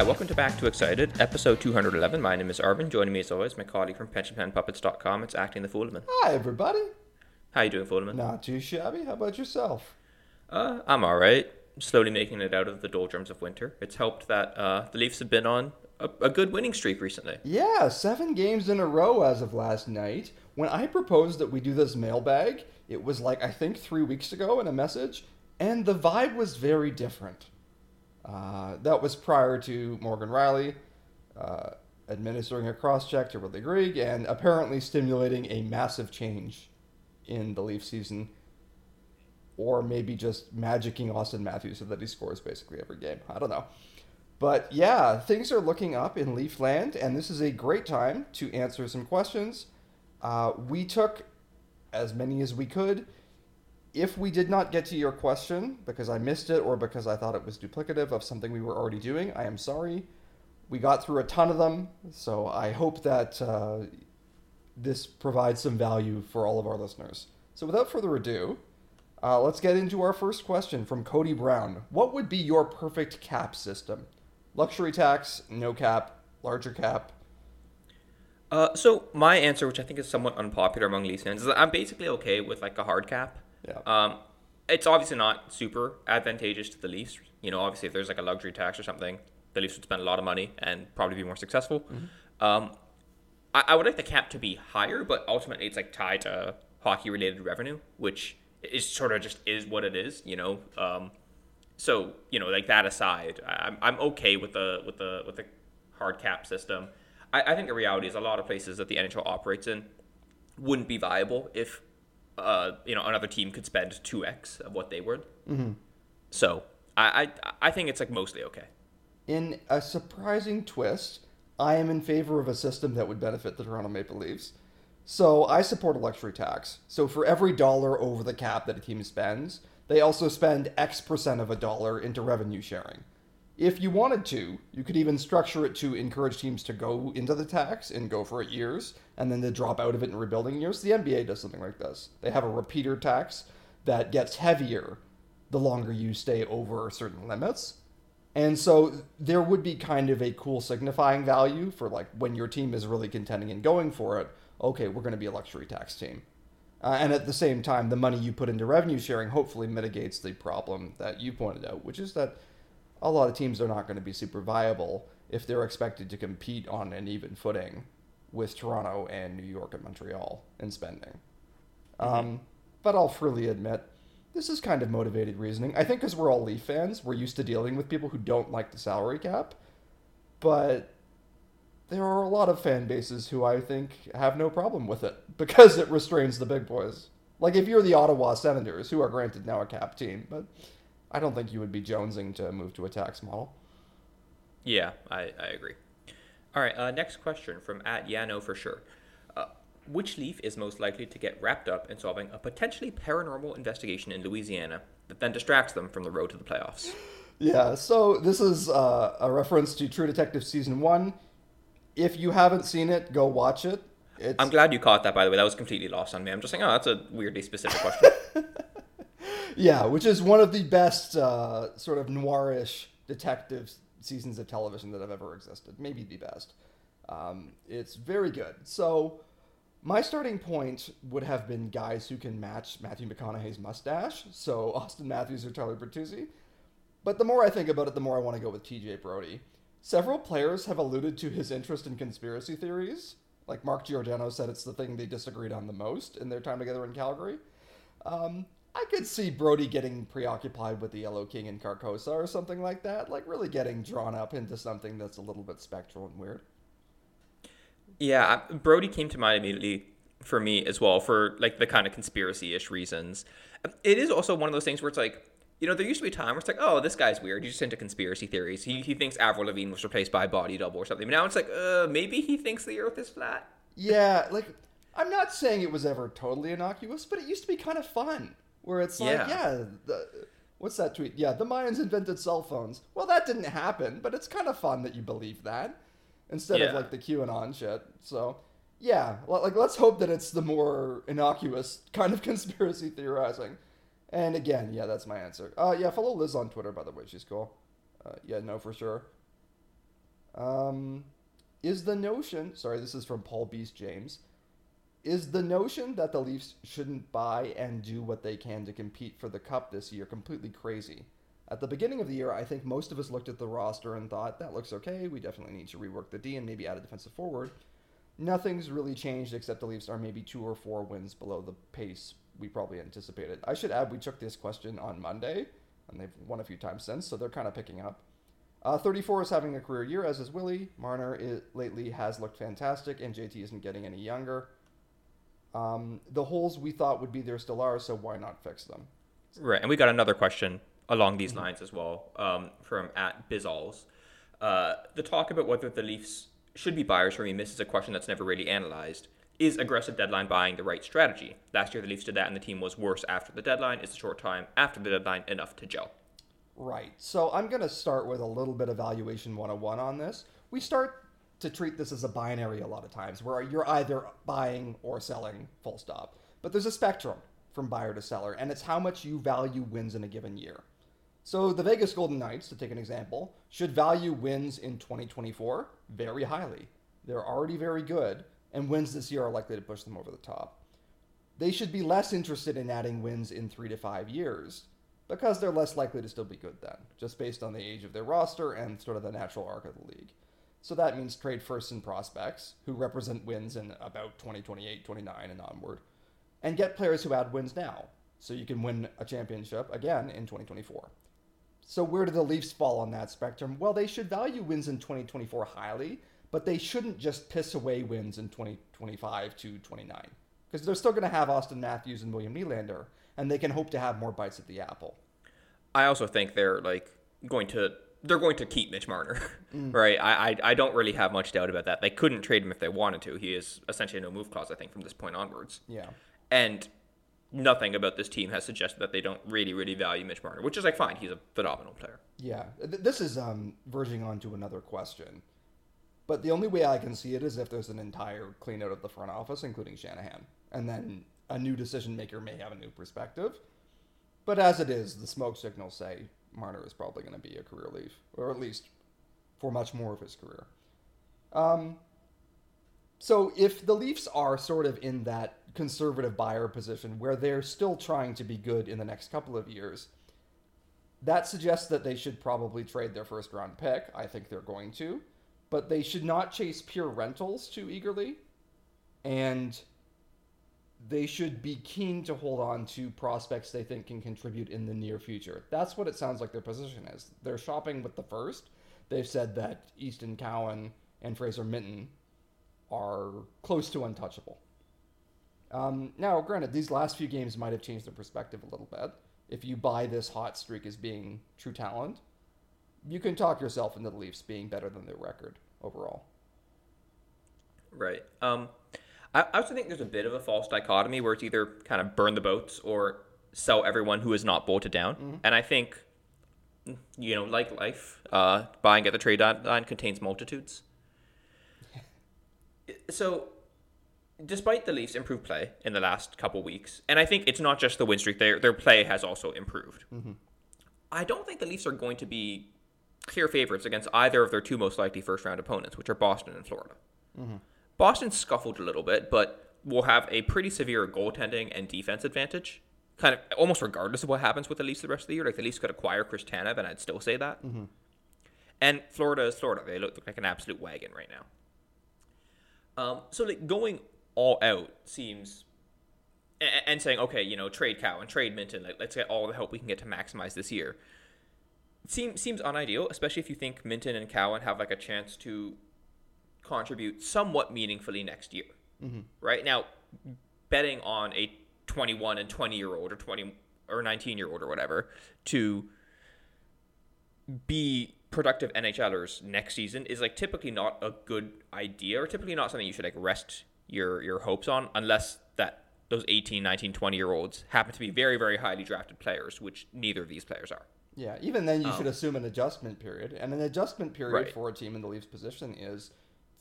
Hi, welcome to Back to Excited, episode 211. My name is Arvind. Joining me as always, my colleague from PensionPlanPuppets.com. It's acting the Fulemin. Hi, everybody. How you doing, Fulemin? Not too shabby. How about yourself? Uh, I'm all right. Slowly making it out of the doldrums of winter. It's helped that uh, the Leafs have been on a, a good winning streak recently. Yeah, seven games in a row as of last night. When I proposed that we do this mailbag, it was like I think three weeks ago in a message, and the vibe was very different. Uh, that was prior to Morgan Rielly uh, administering a cross check to Ridly Greig and apparently stimulating a massive change in the Leaf season. Or maybe just magicking Austin Matthews so that he scores basically every game. I don't know. But yeah, things are looking up in Leafland, and this is a great time to answer some questions. Uh, we took as many as we could if we did not get to your question because I missed it or because I thought it was duplicative of something we were already doing, I am sorry. We got through a ton of them, so I hope that uh, this provides some value for all of our listeners. So without further ado, uh, let's get into our first question from Cody Brown. What would be your perfect cap system? Luxury tax, no cap, larger cap, Uh, so my answer, which I think is somewhat unpopular among Leafs fans, is that I'm basically okay with like a hard cap. Yeah. Um, it's obviously not super advantageous to the Leafs. You know, obviously if there's like a luxury tax or something, the Leafs would spend a lot of money and probably be more successful. Um, I, I would like the cap to be higher, but ultimately it's like tied to hockey related revenue, which is sort of just is what it is. You know. Um, so you know, like that aside, I'm I'm okay with the with the with the hard cap system. I, I think the reality is a lot of places that the NHL operates in wouldn't be viable if uh, you know another team could spend two x of what they would. Mm-hmm. So I, I I think it's like mostly okay. In a surprising twist, I am in favor of a system that would benefit the Toronto Maple Leafs. So I support a luxury tax. So for every dollar over the cap that a team spends, they also spend X percent of a dollar into revenue sharing. If you wanted to, you could even structure it to encourage teams to go into the tax and go for it years, and then they drop out of it in rebuilding years. The NBA does something like this. They have a repeater tax that gets heavier the longer you stay over certain limits. And so there would be kind of a cool signifying value for like when your team is really contending and going for it. Okay, we're going to be a luxury tax team. Uh, and at the same time, the money you put into revenue sharing hopefully mitigates the problem that you pointed out, which is that a lot of teams are not going to be super viable if they're expected to compete on an even footing with Toronto and New York and Montreal in spending. Um, but I'll freely admit, this is kind of motivated reasoning. I think because we're all Leaf fans, we're used to dealing with people who don't like the salary cap. But there are a lot of fan bases who I think have no problem with it because it restrains the big boys. Like if you're the Ottawa Senators, who are granted now a cap team, but I don't think you would be jonesing to move to a tax model. Yeah, I, I agree. All right, uh, next question from at Yano for sure. Uh, which Leaf is most likely to get wrapped up in solving a potentially paranormal investigation in Louisiana that then distracts them from the road to the playoffs? Yeah, so this is uh, a reference to True Detective season one. If you haven't seen it, go watch it. It's, I'm glad you caught that, by the way. That was completely lost on me. I'm just saying, oh, that's a weirdly specific question. yeah, which is one of the best uh, sort of noirish detective seasons of television that have ever existed. Maybe the best. Um, it's very good. So my starting point would have been guys who can match Matthew McConaughey's mustache. So Austin Matthews or Tyler Bertuzzi. But the more I think about it, the more I want to go with TJ Brodie. Several players have alluded to his interest in conspiracy theories. Like Mark Giordano said, it's the thing they disagreed on the most in their time together in Calgary. Um, I could see Brodie getting preoccupied with the Yellow King and Carcosa or something like that. Like really getting drawn up into something that's a little bit spectral and weird. Yeah, Brodie came to mind immediately for me as well for like the kind of conspiracy-ish reasons. It is also one of those things where it's like, you know, there used to be a time where it's like, oh, this guy's weird. He's just into conspiracy theories. He, he thinks Avril Lavigne was replaced by a body double or something. But now it's like, uh, maybe he thinks the Earth is flat. Yeah, like I'm not saying it was ever totally innocuous, but it used to be kind of fun. Where it's like, Yeah. yeah, the, what's that tweet? Yeah, the Mayans invented cell phones. Well, that didn't happen, but it's kind of fun that you believe that instead Yeah. of like the QAnon shit. So, yeah, like let's hope that it's the more innocuous kind of conspiracy theorizing. And again, yeah, that's my answer. Uh, yeah, follow Liz on Twitter, by the way. She's cool. Uh, yeah, no, for sure. Um, is the notion, sorry, this is from Paul Beast James, is the notion that the Leafs shouldn't buy and do what they can to compete for the cup this year completely crazy? At the beginning of the year, I think most of us looked at the roster and thought, that looks okay, we definitely need to rework the D and maybe add a defensive forward. Nothing's really changed except the Leafs are maybe two or four wins below the pace we probably anticipated. I should add, we took this question on Monday, and they've won a few times since, so they're kind of picking up. Uh, 34 is having a career year, as is Willie. Marner is, lately has looked fantastic, and JT isn't getting any younger. Um, the holes we thought would be there still are, so why not fix them? Right, and we got another question along these mm-hmm. lines as well um, from at Bizalls. Uh, the talk about whether the Leafs should be buyers for me misses a question that's never really analyzed. Is aggressive deadline buying the right strategy? Last year the Leafs did that and the team was worse after the deadline. Is the short time after the deadline enough to gel? Right. So I'm going to start with a little bit of valuation 101 on this. We start to treat this as a binary a lot of times, where you're either buying or selling, full stop. But there's a spectrum from buyer to seller, and it's how much you value wins in a given year. So the Vegas Golden Knights, to take an example, should value wins in 2024 very highly. They're already very good, and wins this year are likely to push them over the top. They should be less interested in adding wins in three to five years because they're less likely to still be good then, just based on the age of their roster and sort of the natural arc of the league. So that means trade first and prospects, who represent wins in about 2028, 29, and onward, and get players who add wins now, so you can win a championship again in 2024. So where do the Leafs fall on that spectrum? Well, they should value wins in 2024 highly, but they shouldn't just piss away wins in 2025 to 29 because they're still going to have Austin Matthews and William Nylander, and they can hope to have more bites at the apple. I also think they're like going to they're going to keep Mitch Marner, mm. right? I, I, I don't really have much doubt about that. They couldn't trade him if they wanted to. He is essentially a no move clause, I think, from this point onwards. Yeah, and nothing about this team has suggested that they don't really really value Mitch Marner, which is like fine. He's a phenomenal player. Yeah, this is um verging on to another question. But the only way I can see it is if there's an entire clean out of the front office, including Shanahan. And then a new decision maker may have a new perspective. But as it is, the smoke signals say Marner is probably going to be a career Leaf, or at least for much more of his career. Um, so if the Leafs are sort of in that conservative buyer position where they're still trying to be good in the next couple of years, that suggests that they should probably trade their first round pick. I think they're going to but they should not chase pure rentals too eagerly. And they should be keen to hold on to prospects they think can contribute in the near future. That's what it sounds like their position is. They're shopping with the first. They've said that Easton Cowan and Fraser Minton are close to untouchable. Um, now, granted, these last few games might have changed their perspective a little bit. If you buy this hot streak as being true talent, you can talk yourself into the Leafs being better than their record overall. Right. Um, I, I also think there's a bit of a false dichotomy where it's either kind of burn the boats or sell everyone who is not bolted down. Mm-hmm. And I think, you know, like life, uh, buying at the trade line contains multitudes. so, despite the Leafs' improved play in the last couple weeks, and I think it's not just the win streak; their their play has also improved. Mm-hmm. I don't think the Leafs are going to be clear favorites against either of their two most likely first round opponents, which are Boston and Florida. Mm-hmm. Boston scuffled a little bit, but will have a pretty severe goaltending and defense advantage, kind of almost regardless of what happens with the Leafs the rest of the year. Like the Leafs could acquire Chris Tanev, and I'd still say that. Mm-hmm. And Florida is Florida; they look, like an absolute wagon right now. Um, so like going all out seems and saying, okay, you know, trade Cow and trade Minton. Like, let's get all the help we can get to maximize this year seems seems unideal, especially if you think Minton and Cowan have like a chance to contribute somewhat meaningfully next year. Mm-hmm. Right now, betting on a 21 and 20 year old or 20 or 19 year old or whatever to be productive NHLers next season is like typically not a good idea or typically not something you should like rest your your hopes on unless that those 18, 19, 20 year olds happen to be very very highly drafted players, which neither of these players are. Yeah, even then, you um, should assume an adjustment period, and an adjustment period right. for a team in the Leafs position is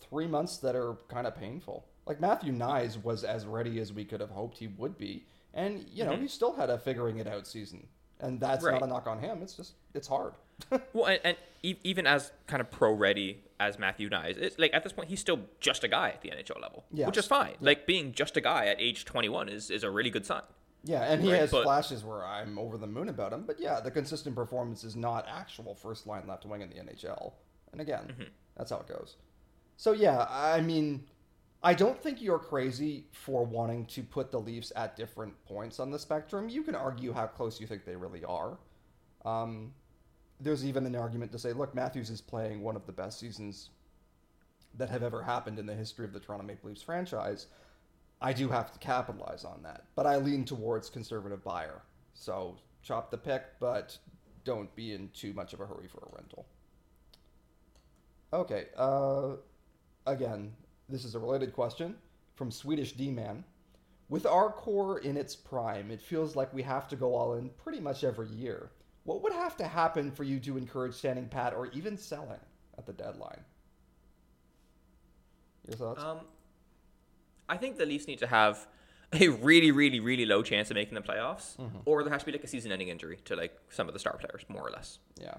three months that are kind of painful. Like Matthew Knies was as ready as we could have hoped he would be, and you know mm-hmm. he still had a figuring it out season, and that's right. not a knock on him. It's just it's hard. well, and, and e- even as kind of pro ready as Matthew Knies, it's like at this point he's still just a guy at the NHL level, Yes. which is fine. Like being just a guy at age 21 is is a really good sign. Yeah, and he Right, has but- flashes where I'm over the moon about him. But yeah, the consistent performance is not actual first line left wing in the NHL. And again, Mm-hmm. that's how it goes. So yeah, I mean, I don't think you're crazy for wanting to put the Leafs at different points on the spectrum. You can argue how close you think they really are. Um, there's even an argument to say, look, Matthews is playing one of the best seasons that have ever happened in the history of the Toronto Maple Leafs franchise. I do have to capitalize on that, but I lean towards conservative buyer. So chop the pick, but don't be in too much of a hurry for a rental. Okay, uh, again, this is a related question from Swedish D Man. With our core in its prime, it feels like we have to go all in pretty much every year. What would have to happen for you to encourage standing pat or even selling at the deadline? Your thoughts? Um, I think the Leafs need to have a really, really, really low chance of making the playoffs, or there has to be like a season-ending injury to like some of the star players, more or less. Yeah.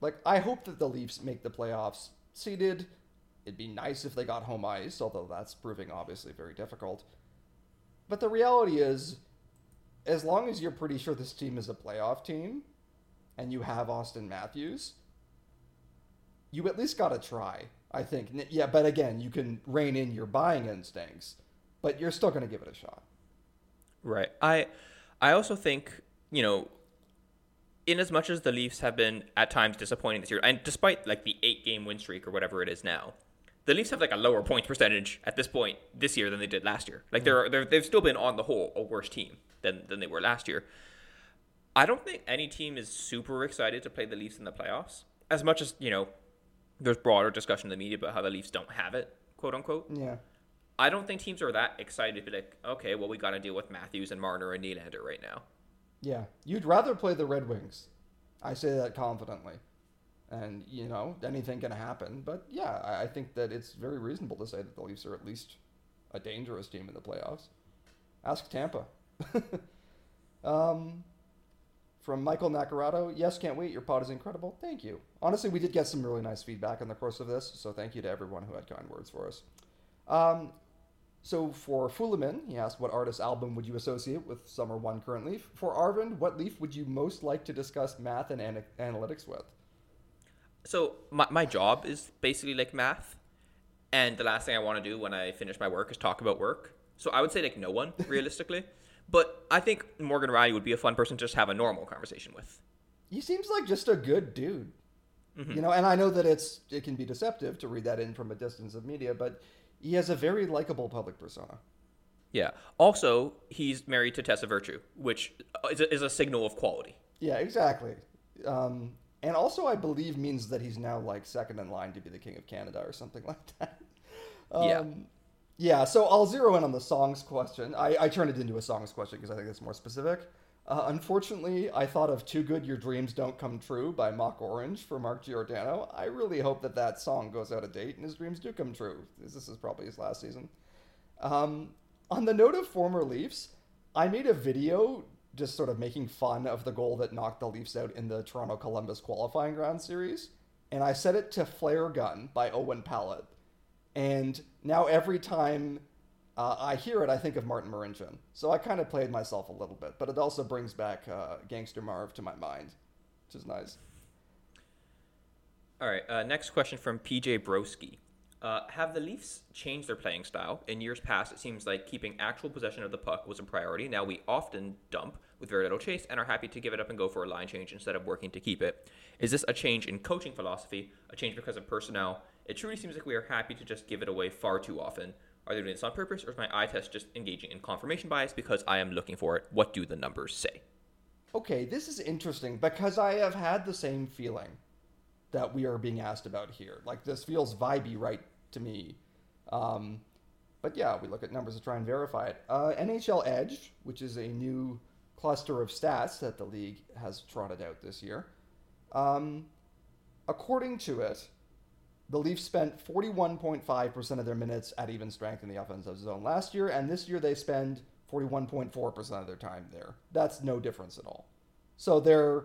Like, I hope that the Leafs make the playoffs seeded. It'd be nice if they got home ice, although that's proving obviously very difficult. But the reality is, as long as you're pretty sure this team is a playoff team, and you have Austin Matthews, you at least gotta try, I think. Yeah, but again, you can rein in your buying instincts, but you're still gonna give it a shot. Right. I I also think, you know, in as much as the Leafs have been at times disappointing this year, and despite like the eight game win streak or whatever it is now, the Leafs have like a lower point percentage at this point this year than they did last year. Like they're, they're they've still been on the whole a worse team than than they were last year. I don't think any team is super excited to play the Leafs in the playoffs. As much as, you know, there's broader discussion in the media about how the Leafs don't have it, quote unquote. Yeah. I don't think teams are that excited to be like, okay, well, we got to deal with Matthews and Marner and Nylander right now. Yeah, you'd rather play the Red Wings. I say that confidently. And, you know, anything can happen. But yeah, I I think that it's very reasonable to say that the Leafs are at least a dangerous team in the playoffs. Ask Tampa. um, from Michael Nacarado, yes, can't wait. Your pod is incredible. Thank you. Honestly, we did get some really nice feedback in the course of this, so thank you to everyone who had kind words for us. Um, so for Fulemin, he asked, what artist album would you associate with Summer One current Leaf? For Arvind, what Leaf would you most like to discuss math and ana- analytics with? So my, my job is basically like math. And the last thing I want to do when I finish my work is talk about work. So I would say like no one, realistically. but I think Morgan Rielly would be a fun person to just have a normal conversation with. He seems like just a good dude. You know, and I know that it's it can be deceptive to read that in from a distance of media, but he has a very likable public persona. Yeah. Also, he's married to Tessa Virtue, which is a, is a signal of quality. Yeah, exactly. Um, and also, I believe means that he's now like second in line to be the king of Canada or something like that. Um, Yeah. Yeah. So I'll zero in on the songs question. I, I turned it into a songs question because I think it's more specific. Uh, unfortunately, I thought of "Too Good Your Dreams Don't Come True" by Mock Orange for Mark Giordano. I really hope that that song goes out of date and his dreams do come true. This is probably his last season. Um, on the note of former Leafs, I made a video just sort of making fun of the goal that knocked the Leafs out in the Toronto Columbus qualifying ground series, and I set it to Flare Gun by Owen Pallett. And now every time uh, I hear it, I think of Martin Marincin. So I kind of played myself a little bit, but it also brings back uh, Gangster Marv to my mind, which is nice. All right. Uh, next question from PJ Broski. Uh, have the Leafs changed their playing style? In years past, it seems like keeping actual possession of the puck was a priority. Now we often dump with very little chase and are happy to give it up and go for a line change instead of working to keep it. Is this a change in coaching philosophy? A change because of personnel? It truly seems like we are happy to just give it away far too often. Are they doing this on purpose, or is my eye test just engaging in confirmation bias because I am looking for it? What do the numbers say? Okay, this is interesting because I have had the same feeling that we are being asked about here. Like this feels vibey right to me. Um, but yeah, we look at numbers to try and verify it. Uh, NHL Edge, which is a new cluster of stats that the league has trotted out this year, um, according to it, the Leafs spent 41.5% of their minutes at even strength in the offensive zone last year, and this year they spend 41.4% of their time there. That's no difference at all. So they're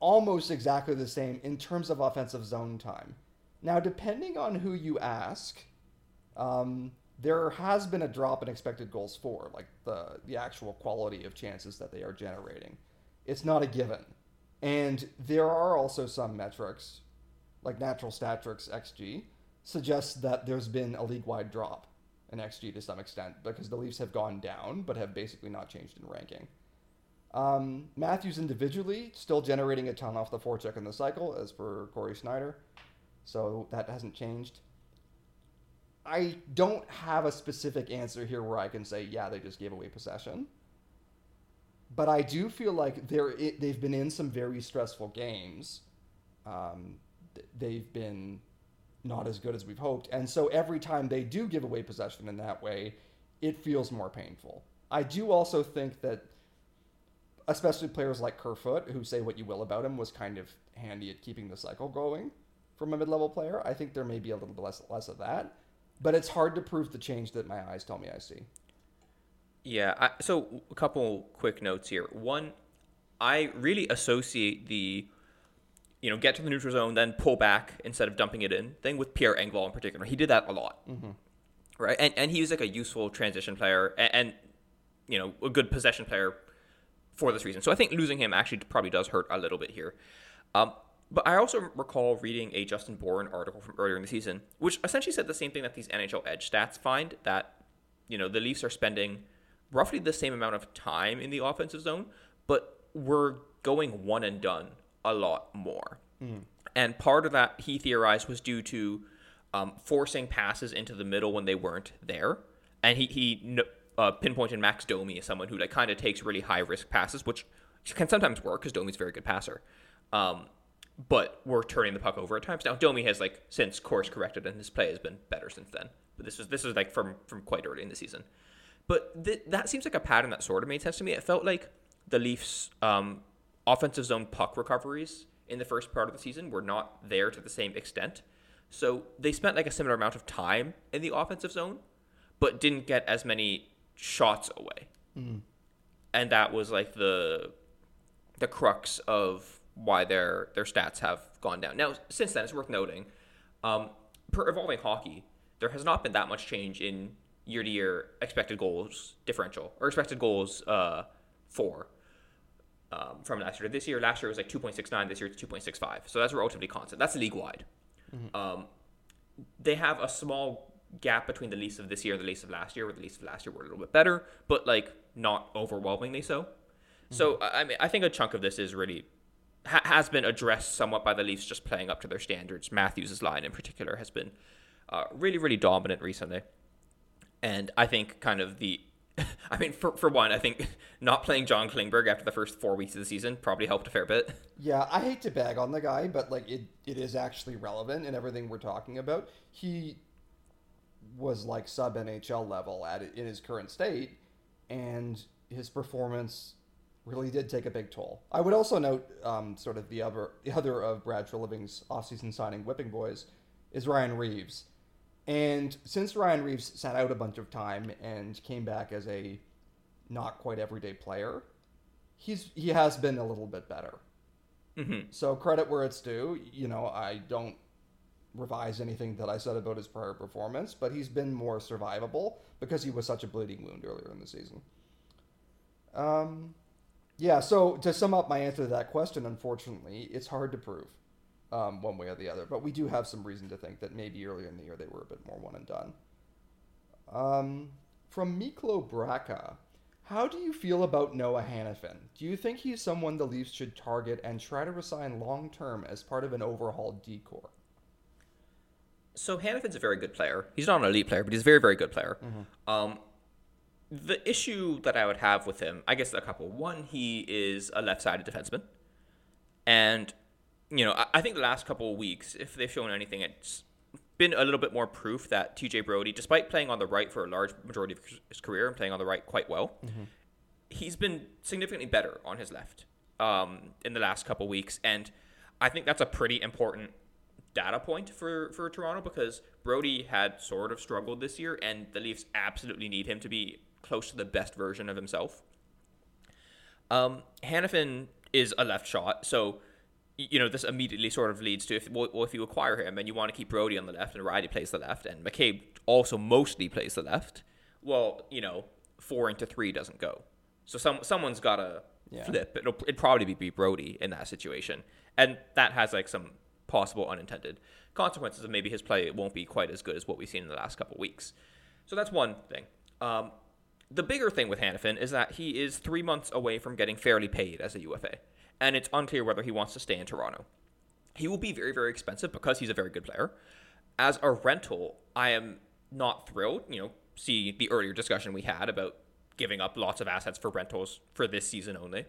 almost exactly the same in terms of offensive zone time. Now, depending on who you ask, um, there has been a drop in expected goals for, like the the actual quality of chances that they are generating. It's not a given, and there are also some metrics, like natural stat tricks XG, suggests that there's been a league wide drop in XG to some extent because the Leafs have gone down but have basically not changed in ranking. Um, Matthews individually still generating a ton off the forecheck in the cycle, as per Corey Sznajder, so that hasn't changed. I don't have a specific answer here where I can say, yeah, they just gave away possession. But I do feel like they're they've been in some very stressful games. Um, they've been not as good as we've hoped, and so every time they do give away possession in that way, it feels more painful. I do also think that, especially players like Kerfoot, who say what you will about him, was kind of handy at keeping the cycle going from a mid-level player. I think there may be a little bit less less of that but it's hard to prove the change that my eyes tell me I see. Yeah. I, so a couple quick notes here. One, I really associate the, you know, get to the neutral zone, then pull back instead of dumping it in thing with Pierre Engvall in particular. He did that a lot, mm-hmm. right? And and he was like a useful transition player and, and you know a good possession player for this reason. So I think losing him actually probably does hurt a little bit here. Um, but I also recall reading a Justin Bourne article from earlier in the season, which essentially said the same thing that these NHL Edge stats find that, you know, the Leafs are spending roughly the same amount of time in the offensive zone, but we're going one and done a lot more. Mm. And part of that, he theorized, was due to um, forcing passes into the middle when they weren't there. And he, he uh, pinpointed Max Domi as someone who like kind of takes really high risk passes, which can sometimes work because Domi's a very good passer. Um, but we're turning the puck over at times. Now Domi has like since course corrected and his play has been better since then. But this was this was like from from quite early in the season. But th- that seems like a pattern that sort of made sense to me. It felt like the Leafs' um, offensive zone puck recoveries in the first part of the season were not there to the same extent. So they spent like a similar amount of time in the offensive zone, but didn't get as many shots away. Mm. And that was like the the crux of why their their stats have gone down. Now, since then, it's worth noting, um, per evolving hockey, there has not been that much change in year to year expected goals differential or expected goals uh, for um, from last year to this year. Last year was like 2.69. This year it's 2.65. So that's relatively constant. That's league wide. Mm-hmm. Um, they have a small gap between the Leafs of this year and the Leafs of last year, where the Leafs of last year were a little bit better, but like not overwhelmingly so. Mm-hmm. So I mean, I think a chunk of this is really ha- has been addressed somewhat by the Leafs just playing up to their standards. Matthews' line in particular has been uh, really, really dominant recently. And I think kind of the I mean, for, for one, I think not playing John Klingberg after the first four weeks of the season probably helped a fair bit. Yeah, I hate to bag on the guy, but like it, it is actually relevant in everything we're talking about. He was like sub NHL level at in his current state, and his performance really did take a big toll. I would also note, um, sort of the other the other of Brad Treliving's offseason signing whipping boys is Ryan Reaves. and since Ryan Reaves sat out a bunch of time and came back as a not quite everyday player, he's he has been a little bit better. Mm-hmm. So credit where it's due. You know, I don't revise anything that I said about his prior performance, but he's been more survivable because he was such a bleeding wound earlier in the season. Um, yeah, so to sum up my answer to that question, unfortunately, it's hard to prove um, one way or the other. But we do have some reason to think that maybe earlier in the year they were a bit more one and done. Um, from Miklo Braka, how do you feel about Noah Hanifin? Do you think he's someone the Leafs should target and try to resign long term as part of an overhauled decor? So Hanifin's a very good player. He's not an elite player, but he's a very, very good player. Mm-hmm. Um, the issue that I would have with him, I guess a couple. One, he is a left-sided defenseman, and you know, I, I think the last couple of weeks, if they've shown anything, it's been a little bit more proof that TJ Brodie, despite playing on the right for a large majority of his career and playing on the right quite well, mm-hmm. he's been significantly better on his left um, in the last couple of weeks, and I think that's a pretty important data point for for Toronto because Brodie had sort of struggled this year, and the Leafs absolutely need him to be close to the best version of himself. Um, Hanifin is a left shot, so you know, this immediately sort of leads to if well, if you acquire him and you want to keep Brodie on the left and Rielly plays the left and McCabe also mostly plays the left, well, you know, four into three doesn't go. So some someone's got to Yeah. flip. It'll it'd probably be Brodie in that situation, and that has like some possible unintended consequences. of maybe his play won't be quite as good as what we've seen in the last couple of weeks. So that's one thing. Um, the bigger thing with Hanifin is that he is three months away from getting fairly paid as a UFA, and it's unclear whether he wants to stay in Toronto. He will be very, very expensive because he's a very good player. As a rental, I am not thrilled. You know, see the earlier discussion we had about giving up lots of assets for rentals for this season only.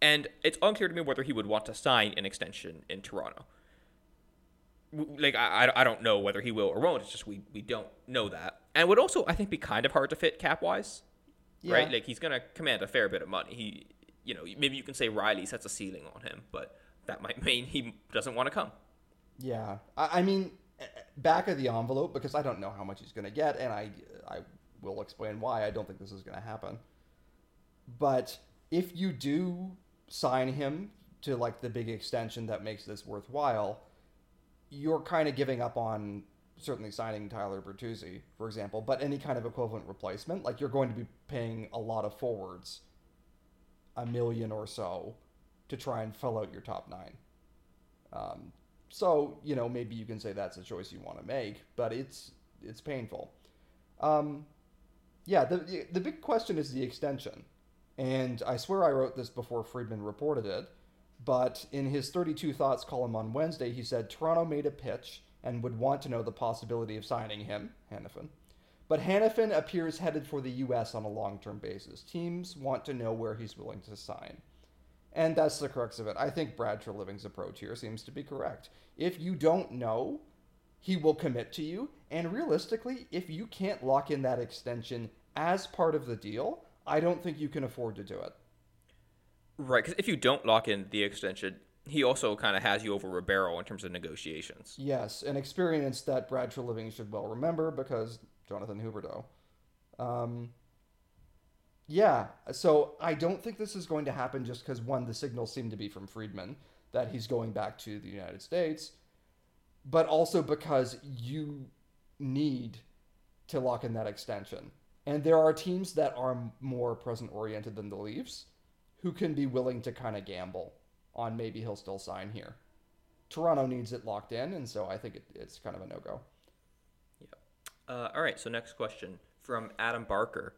And it's unclear to me whether he would want to sign an extension in Toronto. Like I, I- don't know whether he will or won't. It's just we, we don't know that, and it would also I think be kind of hard to fit cap wise, right? Like he's gonna command a fair bit of money. He, you know, maybe you can say Rielly sets a ceiling on him, but that might mean he doesn't want to come. Yeah, I, I mean, eh, eh, back of the envelope because I don't know how much he's going to get, and I I will explain why I don't think this is going to happen. But if you do sign him to like the big extension that makes this worthwhile, you're kind of giving up on certainly signing Tyler Bertuzzi, for example, but any kind of equivalent replacement, like you're going to be paying a lot of forwards, a million or so, to try and fill out your top nine. Um, so you know maybe you can say that's a choice you want to make, but it's it's painful. Um, yeah, the the big question is the extension, and I swear I wrote this before Friedman reported it, but in his 32 thoughts column on Wednesday, he said Toronto made a pitch and would want to know the possibility of signing him, Hanifin. But Hanifin appears headed for the U.S. on a long-term basis. Teams want to know where he's willing to sign. And that's the crux of it. I think Brad Treliving's approach here seems to be correct. If you don't know, he will commit to you. And realistically, if you can't lock in that extension as part of the deal, I don't think you can afford to do it. Right, because if you don't lock in the extension, he also kind of has you over Ribeiro in terms of negotiations. Yes, an experience that Brad Treliving should well remember because Jonathan Huberdeau. Um, yeah, so I don't think this is going to happen just because, one, the signals seem to be from Friedman that he's going back to the United States, but also because you need to lock in that extension. And there are teams that are more present oriented than the Leafs who can be willing to kind of gamble on maybe he'll still sign here. Toronto needs it locked in, and so I think it, it's kind of a no go. Uh, all right, so next question from Adam Barker.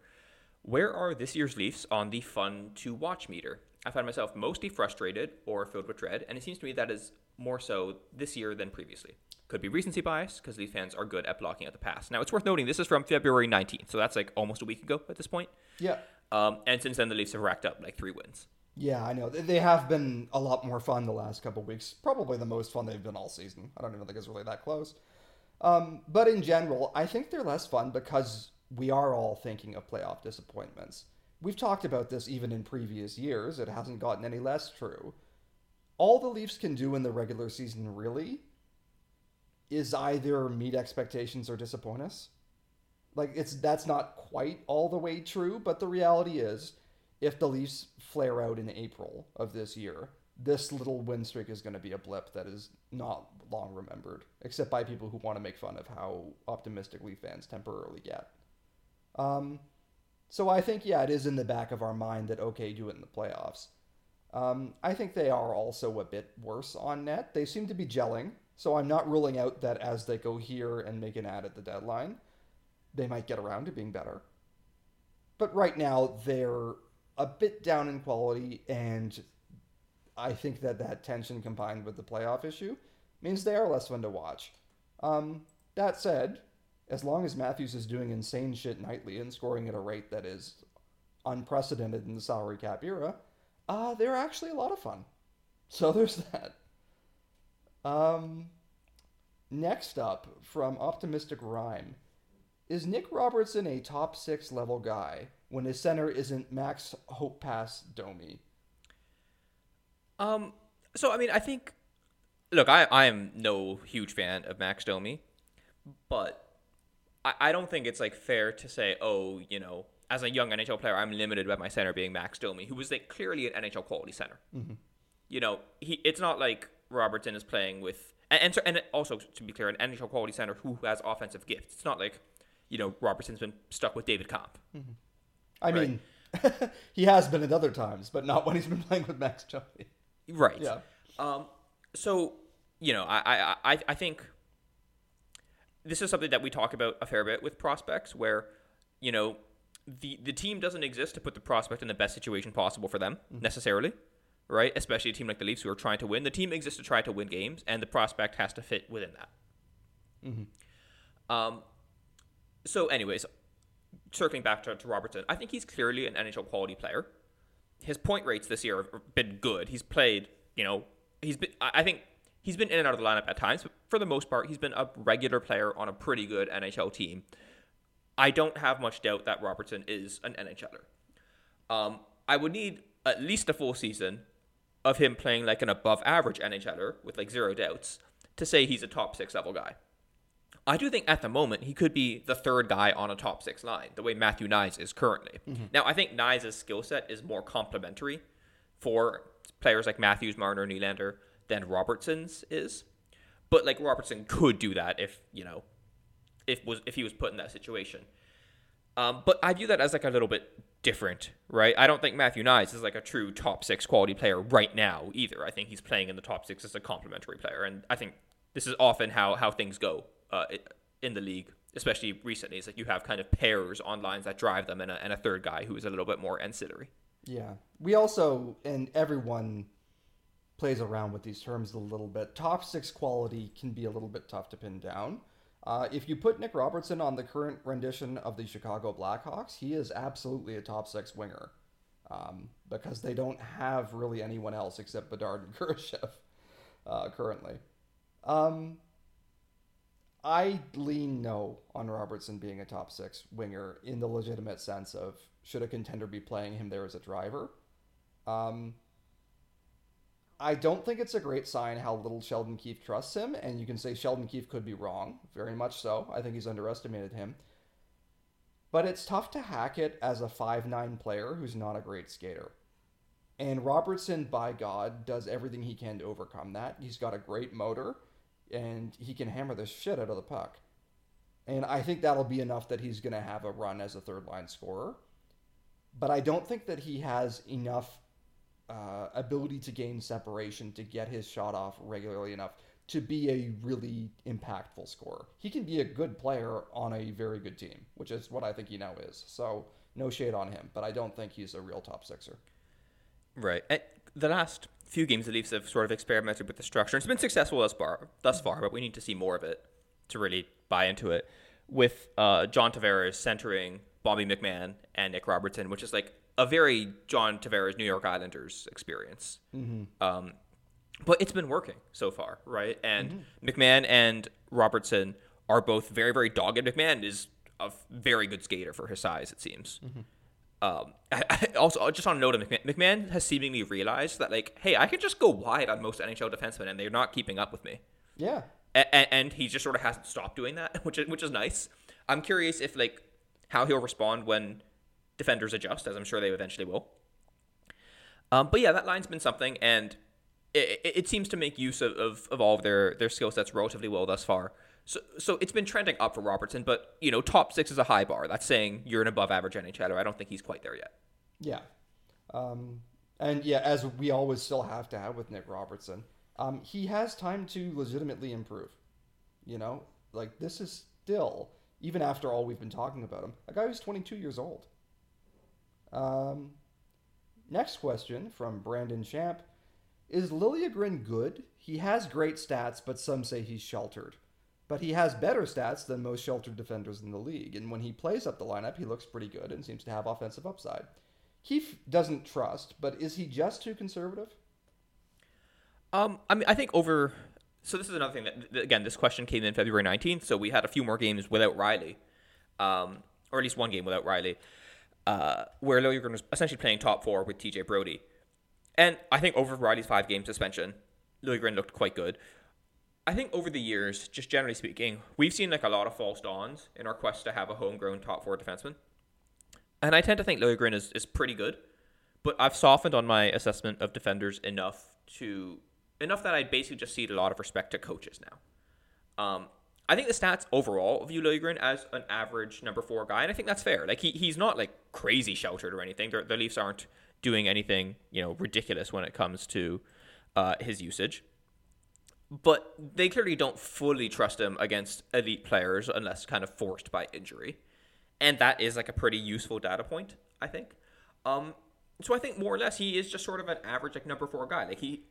Where are this year's Leafs on the fun to watch meter? I find myself mostly frustrated or filled with dread, and it seems to me that is more so this year than previously. Could be recency bias because Leaf fans are good at blocking out the past. Now, it's worth noting this is from February 19th, so that's like almost a week ago at this point. Yeah. Um, and since then, the Leafs have racked up like three wins. Yeah, I know. They- have been a lot more fun the last couple weeks. Probably the most fun they've been all season. I don't even think it's really that close. Um, but in general, I think they're less fun because we are all thinking of playoff disappointments. We've talked about this even in previous years. It hasn't gotten any less true. All the Leafs can do in the regular season, really, is either meet expectations or disappoint us. Like it's that's not quite all the way true, but the reality is if the Leafs flare out in April of this year, this little win streak is going to be a blip that is not long remembered, except by people who want to make fun of how optimistic Leaf fans temporarily get. Um, so I think yeah, it is in the back of our mind that okay, do it in the playoffs. Um, I think they are also a bit worse on net. They seem to be gelling, so I'm not ruling out that as they go here and make an ad at the deadline, they might get around to being better. But right now, they're a bit down in quality, and I think that that tension combined with the playoff issue means they are less fun to watch. Um, that said, as long as Matthews is doing insane shit nightly and scoring at a rate that is unprecedented in the salary cap era, uh, they're actually a lot of fun. So there's that. Um, next up, from Optimistic Rhyme, is Nick Robertson a top six level guy when his center isn't Max Hope Pass Domi? Um, so I mean, I think, look, I I am no huge fan of Max Domi, but I, I don't think it's like fair to say, oh, you know, as a young NHL player, I'm limited by my center being Max Domi, who was like clearly an NHL quality center. You know, he it's not like Robertson is playing with and and, so- and also to be clear, an NHL quality center who has offensive gifts. It's not like you know Robertson's been stuck with David Kampf. I Right. mean, he has been at other times, but not when he's been playing with Max Domi. Right. Yeah. Um. So you know, I I I, I think this is something that we talk about a fair bit with prospects, where you know the the team doesn't exist to put the prospect in the best situation possible for them necessarily. Right, especially a team like the Leafs who are trying to win. The team exists to try to win games, and the prospect has to fit within that. Um, so, anyways, circling back to, to Robertson, I think he's clearly an NHL quality player. His point rates this year have been good. He's played, you know, he's been. I think he's been in and out of the lineup at times, but for the most part, he's been a regular player on a pretty good NHL team. I don't have much doubt that Robertson is an NHLer. Um, I would need at least a full season of him playing like an above average NHLer with like zero doubts to say he's a top six level guy. I do think at the moment he could be the third guy on a top six line, the way Matthew Knies is currently. Now, I think Knies' skill set is more complementary for players like Matthews, Marner, Nylander than Robertson's is. But like Robertson could do that if you know, if was if he was put in that situation. Um, but I view that as like a little bit different, right? I don't think Matthew Knies is like a true top six quality player right now either. I think he's playing in the top six as a complementary player, and I think this is often how how things go uh, in the league, especially recently. It's like you have kind of pairs on lines that drive them, and a, and a third guy who is a little bit more ancillary. Yeah. We also, and everyone plays around with these terms a little bit. Top six quality can be a little bit tough to pin down. Uh, if you put Nick Robertson on the current rendition of the Chicago Blackhawks, he is absolutely a top six winger um, because they don't have really anyone else except Bedard and Kurashev uh, currently. Um, I lean no on Robertson being a top six winger in the legitimate sense of should a contender be playing him there as a driver. Um, I don't think it's a great sign how little Sheldon Keefe trusts him, and you can say Sheldon Keefe could be wrong, very much so. I think he's underestimated him. But it's tough to hack it as a five-nine player who's not a great skater. And Robertson, by God, does everything he can to overcome that. He's got a great motor, and he can hammer the shit out of the puck. And I think that'll be enough that he's going to have a run as a third line scorer. But I don't think that he has enough uh, ability to gain separation to get his shot off regularly enough to be a really impactful scorer. He can be a good player on a very good team, which is what I think he now is. So no shade on him, but I don't think he's a real top sixer. Right. And the last few games, the Leafs have sort of experimented with the structure. It's been successful thus far, thus far, but we need to see more of it to really buy into it. With uh, John Tavares centering Bobby McMann and Nick Robertson, which is like a very John Tavares New York Islanders experience. Um, but it's been working so far, right? And McMann and Robertson are both very, very dogged. McMann is a very good skater for his size, it seems. Um, I, I- also, just on a note of McMann, McMann has seemingly realized that, like, hey, I can just go wide on most NHL defensemen, and they're not keeping up with me. Yeah. And, and he just sort of hasn't stopped doing that, which is which is nice. I'm curious if like how he'll respond when defenders adjust, as I'm sure they eventually will. Um, but yeah, that line's been something, and it, it, it seems to make use of, of, of all of their, their skill sets relatively well thus far. So, so it's been trending up for Robertson, but you know, top six is a high bar. That's saying you're an above average NHLer. I don't think he's quite there yet. Yeah. Um, and yeah, as we always still have to have with Nick Robertson, um, he has time to legitimately improve. You know, like this is still, even after all we've been talking about him, a guy who's 22 years old. Um, next question from Brandon Champ Is Liljegren good? He has great stats, but some say he's sheltered. But he has better stats than most sheltered defenders in the league, and when he plays up the lineup, he looks pretty good and seems to have offensive upside. Keefe doesn't trust, but is he just too conservative? Um, I mean, I think over. So this is another thing that again, this question came in February nineteenth. So we had a few more games without Rielly, um, or at least one game without Rielly, uh, where Liljegren was essentially playing top four with TJ Brodie, and I think over Rielly's five game suspension, Liljegren looked quite good. I think over the years, just generally speaking, we've seen like a lot of false dawns in our quest to have a homegrown top four defenseman, and I tend to think Liljegren is is pretty good, but I've softened on my assessment of defenders enough to enough that I basically just cede a lot of respect to coaches now. Um, I think the stats overall view Liljegren as an average number four guy, and I think that's fair. Like he, he's not like crazy sheltered or anything. The, the Leafs aren't doing anything you know ridiculous when it comes to uh, his usage, but they clearly don't fully trust him against elite players unless kind of forced by injury, and that is like a pretty useful data point, I think. Um, so I think more or less he is just sort of an average like number four guy. Like he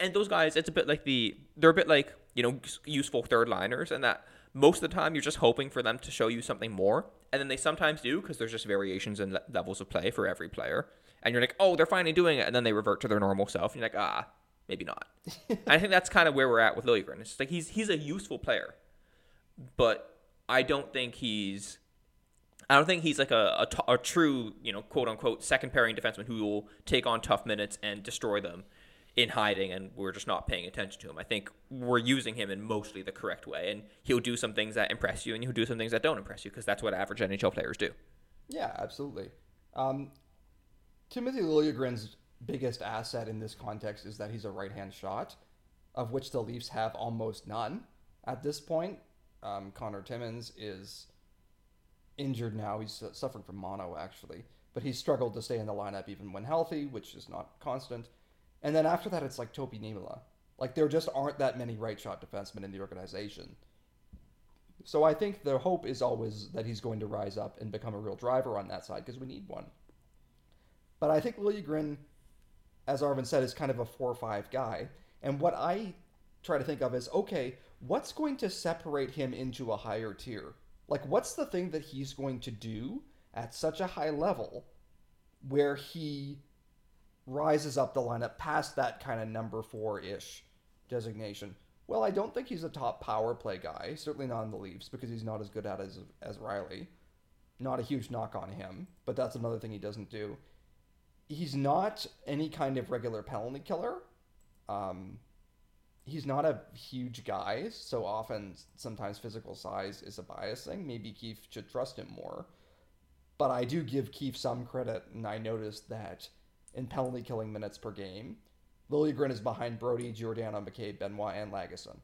and those guys, it's a bit like the they're a bit like you know useful third liners, and that most of the time you're just hoping for them to show you something more, and then they sometimes do because there's just variations in levels of play for every player, and you're like, oh, they're finally doing it, and then they revert to their normal self, and you're like, ah, maybe not. I think that's kind of where we're at with Liljegren. It's like he's he's a useful player, but I don't think he's I don't think he's like a, a, a, true, you know, quote unquote second pairing defenseman who will take on tough minutes and destroy them in hiding and we're just not paying attention to him. I think we're using him in mostly the correct way and he'll do some things that impress you and he'll do some things that don't impress you because that's what average NHL players do. Yeah, absolutely. Um, Timothy Liljegren's biggest asset in this context is that he's a right-hand shot, of which the Leafs have almost none at this point. Um, Connor Timmins is injured now. He's suffering from mono actually, but he's struggled to stay in the lineup even when healthy, which is not constant. And then after that, it's like Topi Niemelä. Like there just aren't that many right shot defensemen in the organization. So I think the hope is always that he's going to rise up and become a real driver on that side because we need one. But I think Liljegren, as Arvind said, is kind of a four or five guy. And what I try to think of is okay, what's going to separate him into a higher tier? Like, what's the thing that he's going to do at such a high level where he rises up the lineup past that kind of number four ish designation. Well, I don't think he's a top power play guy. Certainly not in the Leafs because he's not as good at it as as Rielly. Not a huge knock on him, but that's another thing he doesn't do. He's not any kind of regular penalty killer. Um, he's not a huge guy, so often sometimes physical size is a bias thing. Maybe Keefe should trust him more. But I do give Keefe some credit, and I noticed that in penalty killing minutes per game. Liljegren is behind Brodie, Giordano, McCabe, Benoit, and Lagesson.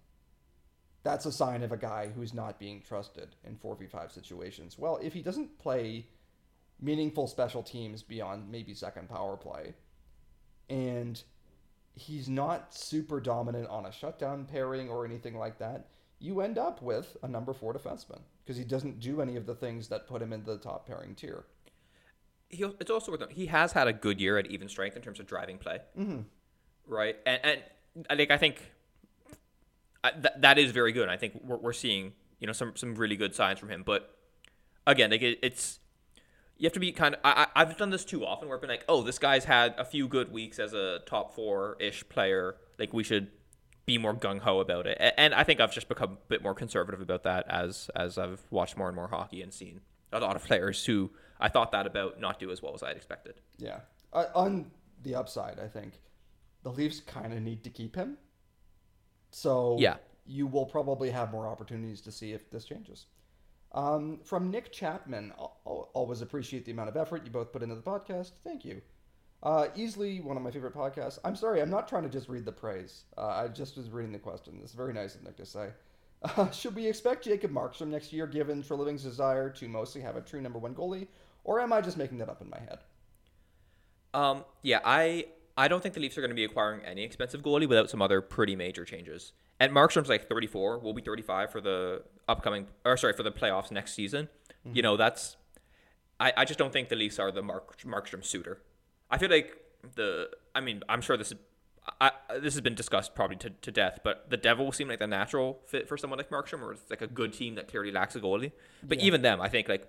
That's a sign of a guy who's not being trusted in 4v5 situations. Well, if he doesn't play meaningful special teams beyond maybe second power play, and he's not super dominant on a shutdown pairing or anything like that, you end up with a number four defenseman because he doesn't do any of the things that put him in the top pairing tier he it's also worth he has had a good year at even strength in terms of driving play, mm-hmm. right? And and I think I think that that is very good. I think we're, we're seeing you know some some really good signs from him. But again, like it, it's you have to be kind of. I, I've done this too often where I've been like, oh, this guy's had a few good weeks as a top four ish player. Like we should be more gung ho about it. And I think I've just become a bit more conservative about that as as I've watched more and more hockey and seen a lot of players who I thought that about not do as well as I had expected. Yeah. Uh, on the upside, I think the Leafs kind of need to keep him. So yeah, you will probably have more opportunities to see if this changes. Um, from Nick Chapman, always appreciate the amount of effort you both put into the podcast. Thank you. Uh, easily one of my favorite podcasts. I'm sorry, I'm not trying to just read the praise. Uh, I just was reading the question. It's very nice of Nick to say. Uh, should we expect Jacob Markstrom next year, given Treliving's desire to mostly have a true number one goalie, or am I just making that up in my head? Um, yeah, I I don't think the Leafs are going to be acquiring any expensive goalie without some other pretty major changes. And Markstrom's like 34, will be 35 for the upcoming, or sorry, for the playoffs next season. Mm-hmm. You know, that's I, I just don't think the Leafs are the Mark Markstrom suitor. I feel like the, I mean, I'm sure this is I, this has been discussed probably to, to death, but the Devils seem like the natural fit for someone like Markstrom, or it's like a good team that clearly lacks a goalie. But yeah. even them, I think like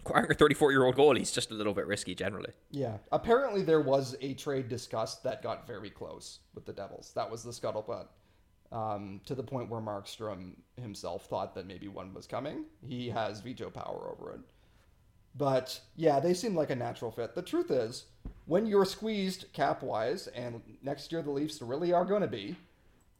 acquiring a 34 year old goalie is just a little bit risky generally. Yeah. Apparently, there was a trade discussed that got very close with the Devils. That was the scuttlebutt. Um, to the point where Markstrom himself thought that maybe one was coming. He has veto power over it. But yeah, they seem like a natural fit. The truth is, when you're squeezed cap wise, and next year the Leafs really are going to be,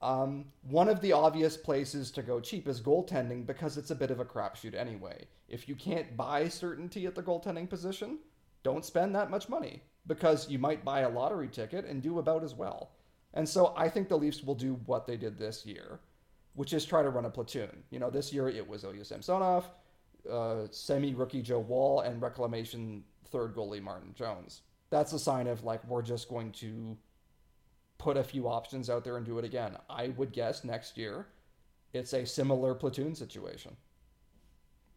um, one of the obvious places to go cheap is goaltending because it's a bit of a crapshoot anyway. If you can't buy certainty at the goaltending position, don't spend that much money because you might buy a lottery ticket and do about as well. And so I think the Leafs will do what they did this year, which is try to run a platoon. You know, this year it was Ilya Samsonov, uh, semi rookie Joe Woll, and reclamation third goalie Martin Jones. That's a sign of like we're just going to put a few options out there and do it again. I would guess next year it's a similar platoon situation.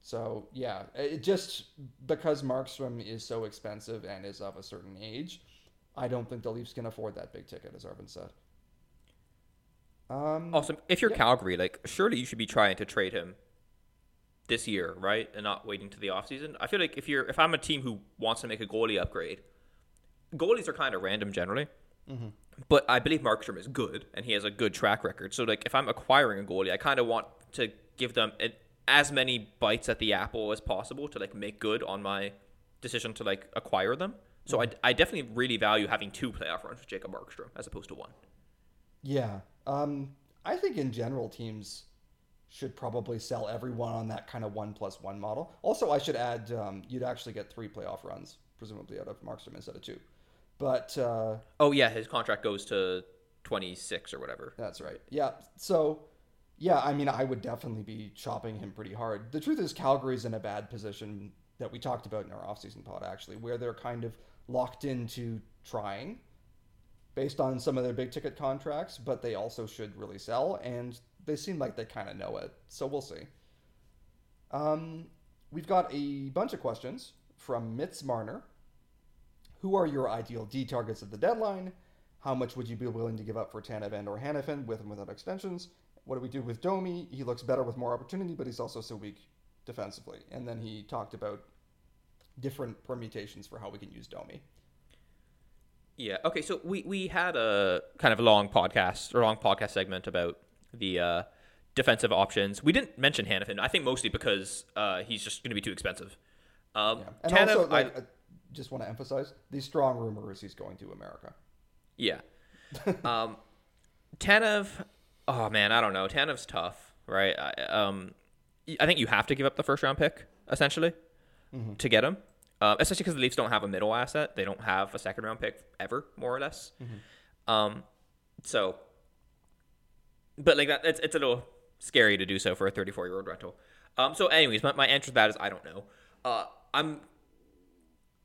So yeah, it just because Markstrom is so expensive and is of a certain age, I don't think the Leafs can afford that big ticket, as Arvind said. Um, also, if you're yeah. Calgary, like surely you should be trying to trade him this year, right, and not waiting to the offseason. I feel like if you're if I'm a team who wants to make a goalie upgrade, goalies are kind of random generally. Mm-hmm. But I believe Markstrom is good and he has a good track record. So like if I'm acquiring a goalie, I kind of want to give them as many bites at the apple as possible to like make good on my decision to like acquire them. So. I, I definitely really value having two playoff runs with Jacob Markstrom as opposed to one. Yeah. Um, I think in general teams should probably sell everyone on that kind of one plus one model. Also, I should add um, you'd actually get three playoff runs presumably out of Markstrom instead of two. But uh, oh yeah, his contract goes to 26 or whatever. That's right. Yeah. So yeah, I mean, I would definitely be chopping him pretty hard. The truth is, Calgary's in a bad position that we talked about in our offseason pod actually, where they're kind of locked into trying based on some of their big ticket contracts, but they also should really sell, and they seem like they kind of know it. So we'll see. Um, we've got a bunch of questions from Mitz Marner. Who are your ideal D targets at the deadline? How much would you be willing to give up for Tanev and or Hanifin with and without extensions? What do we do with Domi? He looks better with more opportunity, but he's also so weak defensively. And then he talked about different permutations for how we can use Domi. Yeah. Okay. So we we had a kind of a long podcast or long podcast segment about the uh, defensive options. We didn't mention Hanifin. I think mostly because uh, he's just going to be too expensive. Um, yeah. And also, like, I, just want to emphasize the strong rumor is he's going to America. Yeah. um, Tanev, oh man, I don't know. Tanev's tough, right? I, um, I think you have to give up the first round pick essentially mm-hmm. to get him, uh, especially because the Leafs don't have a middle asset. They don't have a second round pick ever, more or less. Mm-hmm. Um, so, but like that, it's it's a little scary to do so for a 34 year old rental. Um, so, anyways, my, my answer to that is I don't know. Uh, I'm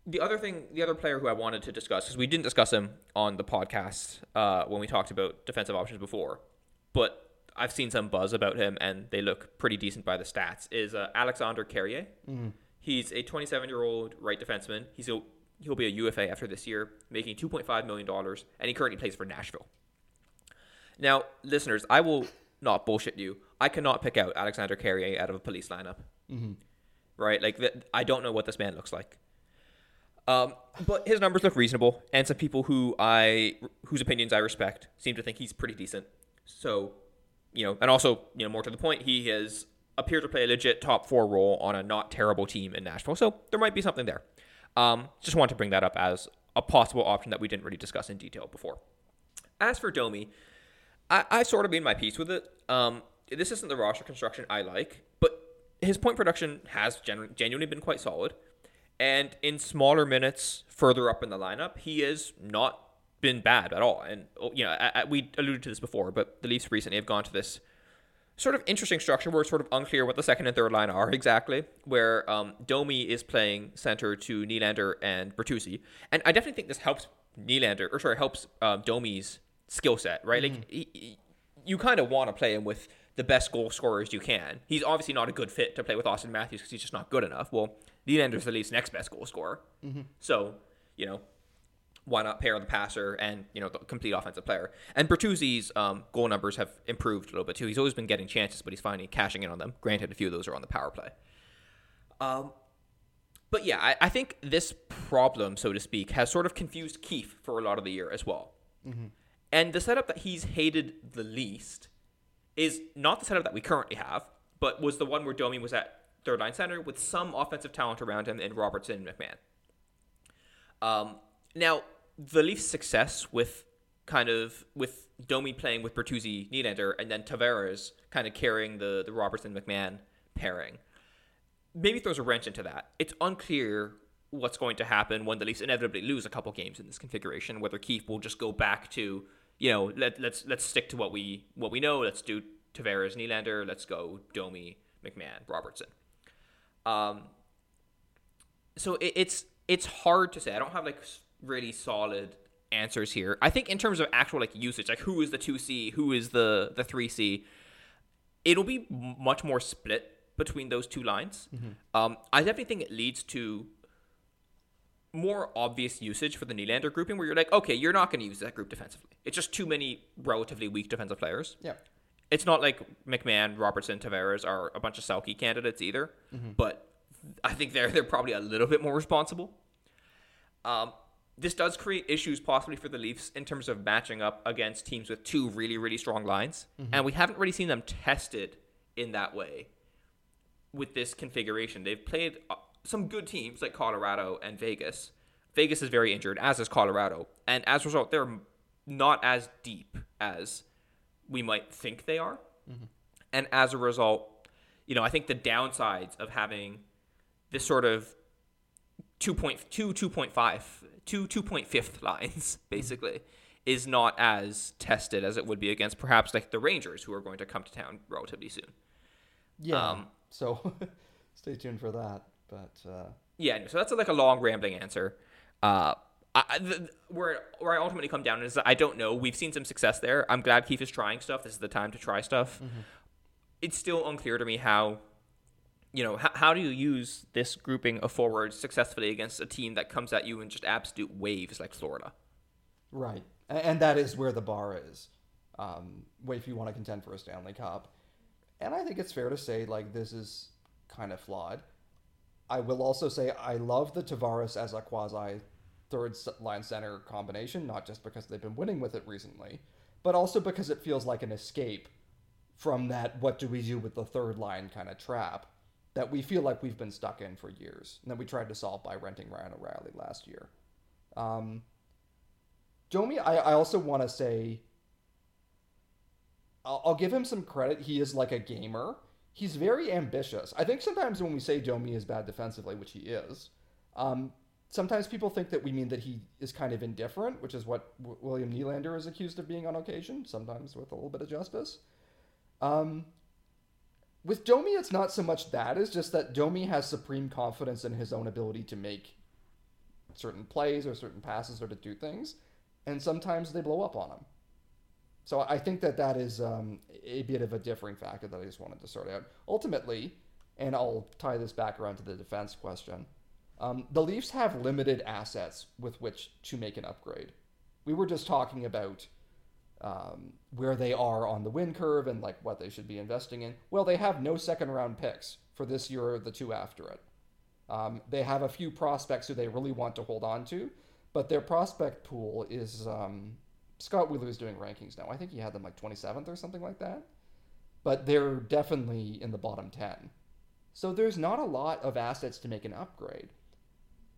the other thing, the other player who I wanted to discuss, because we didn't discuss him on the podcast uh, when we talked about defensive options before, but I've seen some buzz about him and they look pretty decent by the stats, is uh, Alexandre Carrier. Mm-hmm. He's a 27 year old right defenseman. He's a, he'll be a UFA after this year, making $2.5 million, and he currently plays for Nashville. Now, listeners, I will not bullshit you. I cannot pick out Alexander Carrier out of a police lineup. Mm-hmm. Right? Like, I don't know what this man looks like. Um, but his numbers look reasonable, and some people who I whose opinions I respect seem to think he's pretty decent. So, you know, and also, you know, more to the point, he has appeared to play a legit top four role on a not terrible team in Nashville. So there might be something there. Um, just want to bring that up as a possible option that we didn't really discuss in detail before. As for Domi, I, I sort of made my peace with it. Um, this isn't the roster construction I like, but his point production has genu- genuinely been quite solid. And in smaller minutes further up in the lineup, he has not been bad at all. And, oh, you know, I, I, we alluded to this before, but the Leafs recently have gone to this sort of interesting structure where it's sort of unclear what the second and third line are exactly, where um, Domi is playing center to Nylander and Bertuzzi. And I definitely think this helps Nylander, or sorry, helps um, Domi's skill set, right? Mm-hmm. Like, he, he, you kind of want to play him with the best goal scorers you can. He's obviously not a good fit to play with Auston Matthews because he's just not good enough. Well, Nylander's the least next best goal scorer. Mm-hmm. So, you know, why not pair the passer and, you know, the complete offensive player? And Bertuzzi's um, goal numbers have improved a little bit too. He's always been getting chances, but he's finally cashing in on them. Granted, a few of those are on the power play. Um, but yeah, I, I think this problem, so to speak, has sort of confused Keefe for a lot of the year as well. Mm-hmm. And the setup that he's hated the least is not the setup that we currently have, but was the one where Domi was at third line center with some offensive talent around him in Robertson and McMann. Um, now, the Leafs' success with kind of with Domi playing with Bertuzzi, Nylander, and then Tavares kind of carrying the the Robertson McMann pairing, maybe throws a wrench into that. It's unclear what's going to happen when the Leafs inevitably lose a couple games in this configuration. Whether Keefe will just go back to you know, let, let's let's stick to what we what we know. Let's do Tavares, Nylander. Let's go Domi, McMann, Robertson. Um, so it, it's it's hard to say. I don't have like really solid answers here. I think in terms of actual like usage, like who is the two C, who is the the three C, it'll be much more split between those two lines. Mm-hmm. Um, I definitely think it leads to more obvious usage for the Nylander grouping, where you're like, okay, you're not going to use that group defensively. It's just too many relatively weak defensive players. Yeah. It's not like McMann, Robertson, Tavares are a bunch of Selke candidates either, mm-hmm. but I think they're they're probably a little bit more responsible. Um, this does create issues possibly for the Leafs in terms of matching up against teams with two really really strong lines, mm-hmm. and we haven't really seen them tested in that way with this configuration. They've played uh, some good teams like Colorado and Vegas. Vegas is very injured, as is Colorado, and as a result, they're not as deep as we might think they are. Mm-hmm. And as a result, you know, I think the downsides of having this sort of 2.2, 2.5, 2, 2.5th lines, basically, is not as tested as it would be against perhaps like the Rangers, who are going to come to town relatively soon. Yeah. Um, so stay tuned for that. But uh... yeah, so that's like a long rambling answer. Uh, I, the, where where I ultimately come down is I don't know. We've seen some success there. I'm glad Keefe is trying stuff. This is the time to try stuff. Mm-hmm. It's still unclear to me how, you know, how, how do you use this grouping of forwards successfully against a team that comes at you in just absolute waves like Florida. Right, and that is where the bar is. Um, if you want to contend for a Stanley Cup, and I think it's fair to say like this is kind of flawed. I will also say I love the Tavares as a quasi third line center combination, not just because they've been winning with it recently, but also because it feels like an escape from that what do we do with the third line kind of trap that we feel like we've been stuck in for years and that we tried to solve by renting Ryan O'Reilly last year. Um, Domi, I, I also want to say, I'll, I'll give him some credit. He is like a gamer. He's very ambitious. I think sometimes when we say Domi is bad defensively, which he is, um, sometimes people think that we mean that he is kind of indifferent, which is what w- William Nylander is accused of being on occasion, sometimes with a little bit of justice. Um, with Domi, it's not so much that, it's just that Domi has supreme confidence in his own ability to make certain plays or certain passes or to do things, and sometimes they blow up on him. So I think that that is um, a bit of a differing factor that I just wanted to sort out. Ultimately, and I'll tie this back around to the defense question um, the Leafs have limited assets with which to make an upgrade. We were just talking about um, where they are on the win curve and like what they should be investing in. Well, they have no second round picks for this year or the two after it. Um, they have a few prospects who they really want to hold on to, but their prospect pool is um, Scott Wheeler is doing rankings now. I think he had them like 27th or something like that, but they're definitely in the bottom 10. So there's not a lot of assets to make an upgrade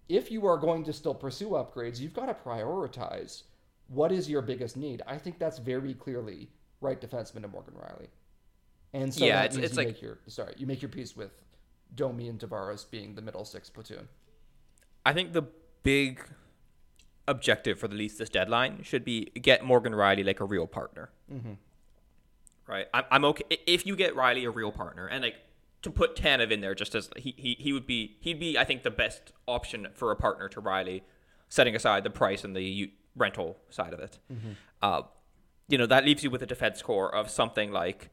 if you are going to still pursue upgrades, you've got to prioritize what is your biggest need. I think that's very clearly right defenseman to Morgan Rielly. And so yeah, that it's, means it's you like, make your sorry, you make your peace with Domi and Tavares being the middle six platoon. I think the big objective for the Leafs this deadline should be get Morgan Rielly like a real partner. Mm-hmm. Right, I'm, I'm okay if you get Rielly a real partner, and like to put Tanev in there just as he, he, he would be he'd be I think the best option for a partner to Rielly, setting aside the price and the rental side of it. Mm-hmm. Uh, you know that leaves you with a defense core of something like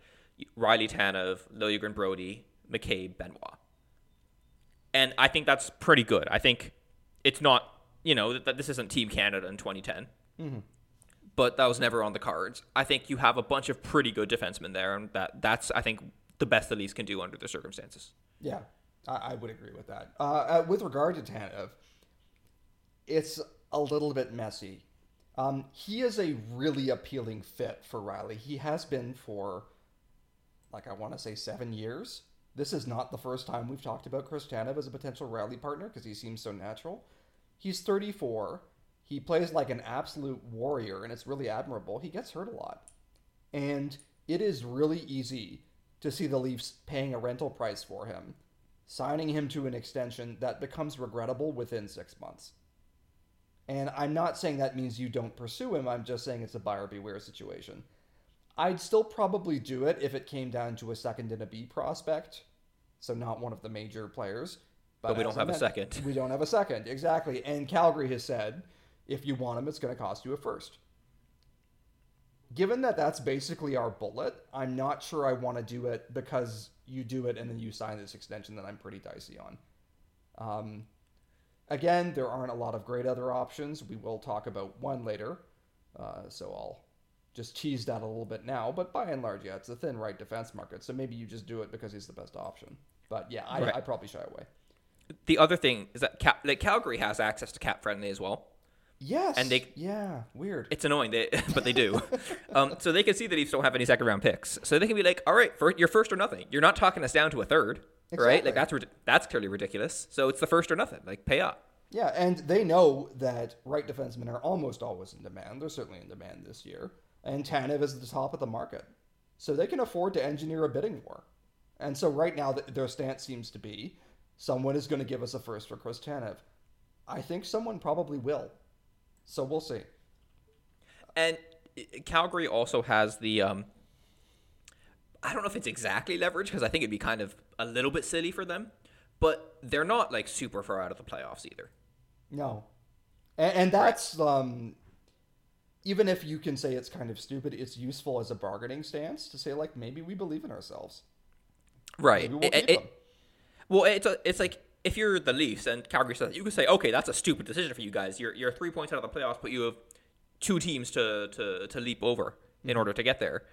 Rielly Tanev, Liljegren Brodie, McCabe, Benoit, and I think that's pretty good. I think it's not you know that this isn't Team Canada in 2010. Mm-hmm. But that was never on the cards. I think you have a bunch of pretty good defensemen there, and that that's I think the best the Leafs can do under the circumstances. Yeah, I, I would agree with that. Uh, uh, with regard to Tanev, it's a little bit messy. Um, he is a really appealing fit for Rielly. He has been for, like, I want to say seven years. This is not the first time we've talked about Chris Tanev as a potential Rielly partner because he seems so natural. He's 34. He plays like an absolute warrior, and it's really admirable. He gets hurt a lot. And it is really easy to see the Leafs paying a rental price for him, signing him to an extension that becomes regrettable within six months. And I'm not saying that means you don't pursue him. I'm just saying it's a buyer beware situation. I'd still probably do it if it came down to a second and a B prospect, so not one of the major players. But we don't have a second. We don't have a second, exactly. And Calgary has said if you want him, it's going to cost you a first. Given that that's basically our bullet, I'm not sure I want to do it because you do it and then you sign this extension that I'm pretty dicey on. Um, again, there aren't a lot of great other options. We will talk about one later, uh, so I'll just tease that a little bit now. But by and large, yeah, it's a thin right defense market, so maybe you just do it because he's the best option. But yeah, I, Right. I probably shy away. The other thing is that Cap, like Calgary has access to cap friendly as well. Yes, And they- yeah, weird. It's annoying, they, but they do. um, so they can see that Leafs don't have any second round picks. So they can be like, all right, for, you're first or nothing. You're not talking us down to a third, right? Like that's that's clearly ridiculous. So it's the first or nothing. Like pay up. Yeah, and they know that right defensemen are almost always in demand. They're certainly in demand this year. And Tanev is at the top of the market. So they can afford to engineer a bidding war. And so right now, their stance seems to be someone is going to give us a first for Chris Tanev. I think someone probably will. So we'll see. And uh, Calgary also has the. Um, I don't know if it's exactly leverage because I think it'd be kind of a little bit silly for them, but they're not like super far out of the playoffs either. No. And, and that's, um, even if you can say it's kind of stupid, it's useful as a bargaining stance to say, like, maybe we believe in ourselves. Right. Maybe we'll It- it- them. Well, it's a, it's like if you're the Leafs and Calgary says you can say, okay, that's a stupid decision for you guys. You're you're three points out of the playoffs, but you have two teams to to, to leap over in order to get there.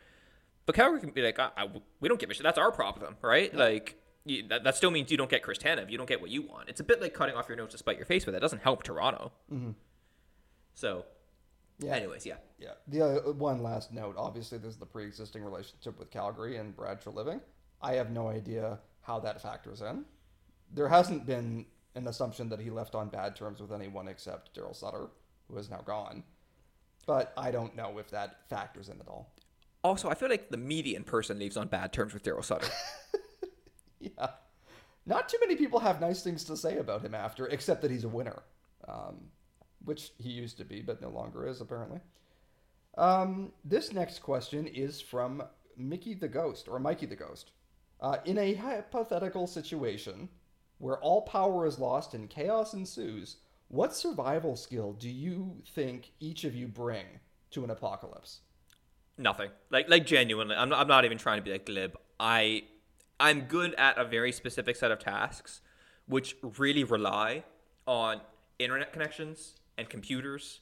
But Calgary can be like, I, I- we don't give a shit. That's our problem, right? Like you, that, that still means you don't get Chris Tanev. You don't get what you want. It's a bit like cutting off your nose to spite your face, but that doesn't help Toronto. So, Yeah. anyways, yeah. Yeah. The uh, one last note obviously, there's the pre existing relationship with Calgary and Brad Treliving. I have no idea how that factors in. There hasn't been an assumption that he left on bad terms with anyone except Daryl Sutter, who is now gone. But I don't know if that factors in at all. Also, I feel like the median person leaves on bad terms with Daryl Sutter. Yeah. Not too many people have nice things to say about him after, except that he's a winner, um, which he used to be, but no longer is, apparently. Um, this next question is from Mickey the Ghost, or Mikey the Ghost. Uh, in a hypothetical situation where all power is lost and chaos ensues, what survival skill do you think each of you bring to an apocalypse? Nothing. Like like genuinely, I'm not, I'm not even trying to be like glib. I I'm good at a very specific set of tasks, which really rely on internet connections and computers,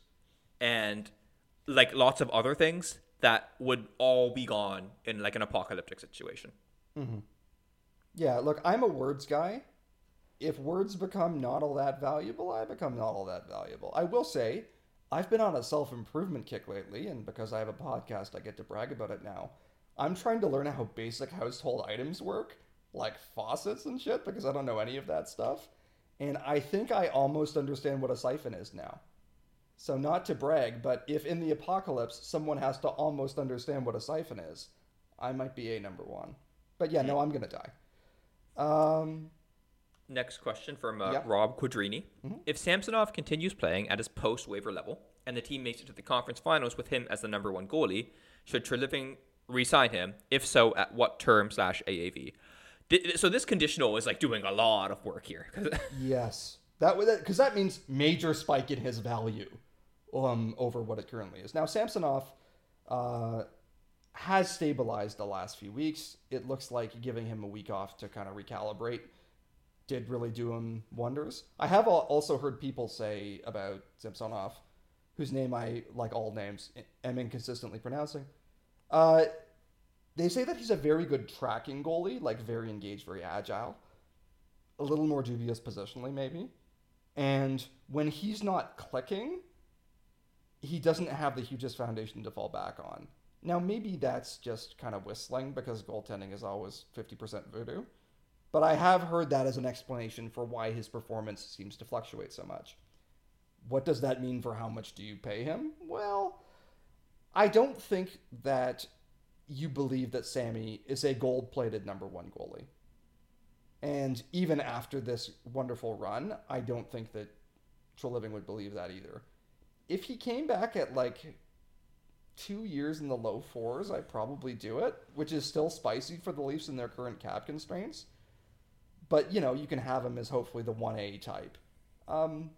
and like lots of other things that would all be gone in like an apocalyptic situation. Mm-hmm. Yeah, look, I'm a words guy. If words become not all that valuable, I become not all that valuable. I will say, I've been on a self improvement kick lately, and because I have a podcast, I get to brag about it now. I'm trying to learn how basic household items work, like faucets and shit, because I don't know any of that stuff. And I think I almost understand what a siphon is now. So, not to brag, but if in the apocalypse someone has to almost understand what a siphon is, I might be a number one. But yeah, no, I'm gonna die. Um, Next question from uh, Yeah. Rob Quadrini. If Samsonov continues playing at his post waiver level and the team makes it to the conference finals with him as the number one goalie, should Treliving re-sign him? If so, at what term slash AAV? So this conditional is like doing a lot of work here. yes, that because that means major spike in his value, um, over what it currently is. Now Samsonov, uh, has stabilized the last few weeks. It looks like giving him a week off to kind of recalibrate did really do him wonders. I have also heard people say about Samsonov, whose name I, like all names, am inconsistently pronouncing. Uh, they say that he's a very good tracking goalie, like very engaged, very agile. A little more dubious positionally, maybe. And when he's not clicking, he doesn't have the hugest foundation to fall back on. Now, maybe that's just kind of whistling because goaltending is always 50% voodoo. But I have heard that as an explanation for why his performance seems to fluctuate so much. What does that mean for how much do you pay him? Well, I don't think that you believe that Sammy is a gold plated number one goalie. And even after this wonderful run, I don't think that Treliving would believe that either. if he came back at like two years in the low fours, I'd probably do it, which is still spicy for the Leafs in their current cap constraints. But you know, you can have him as hopefully the one A type. Um,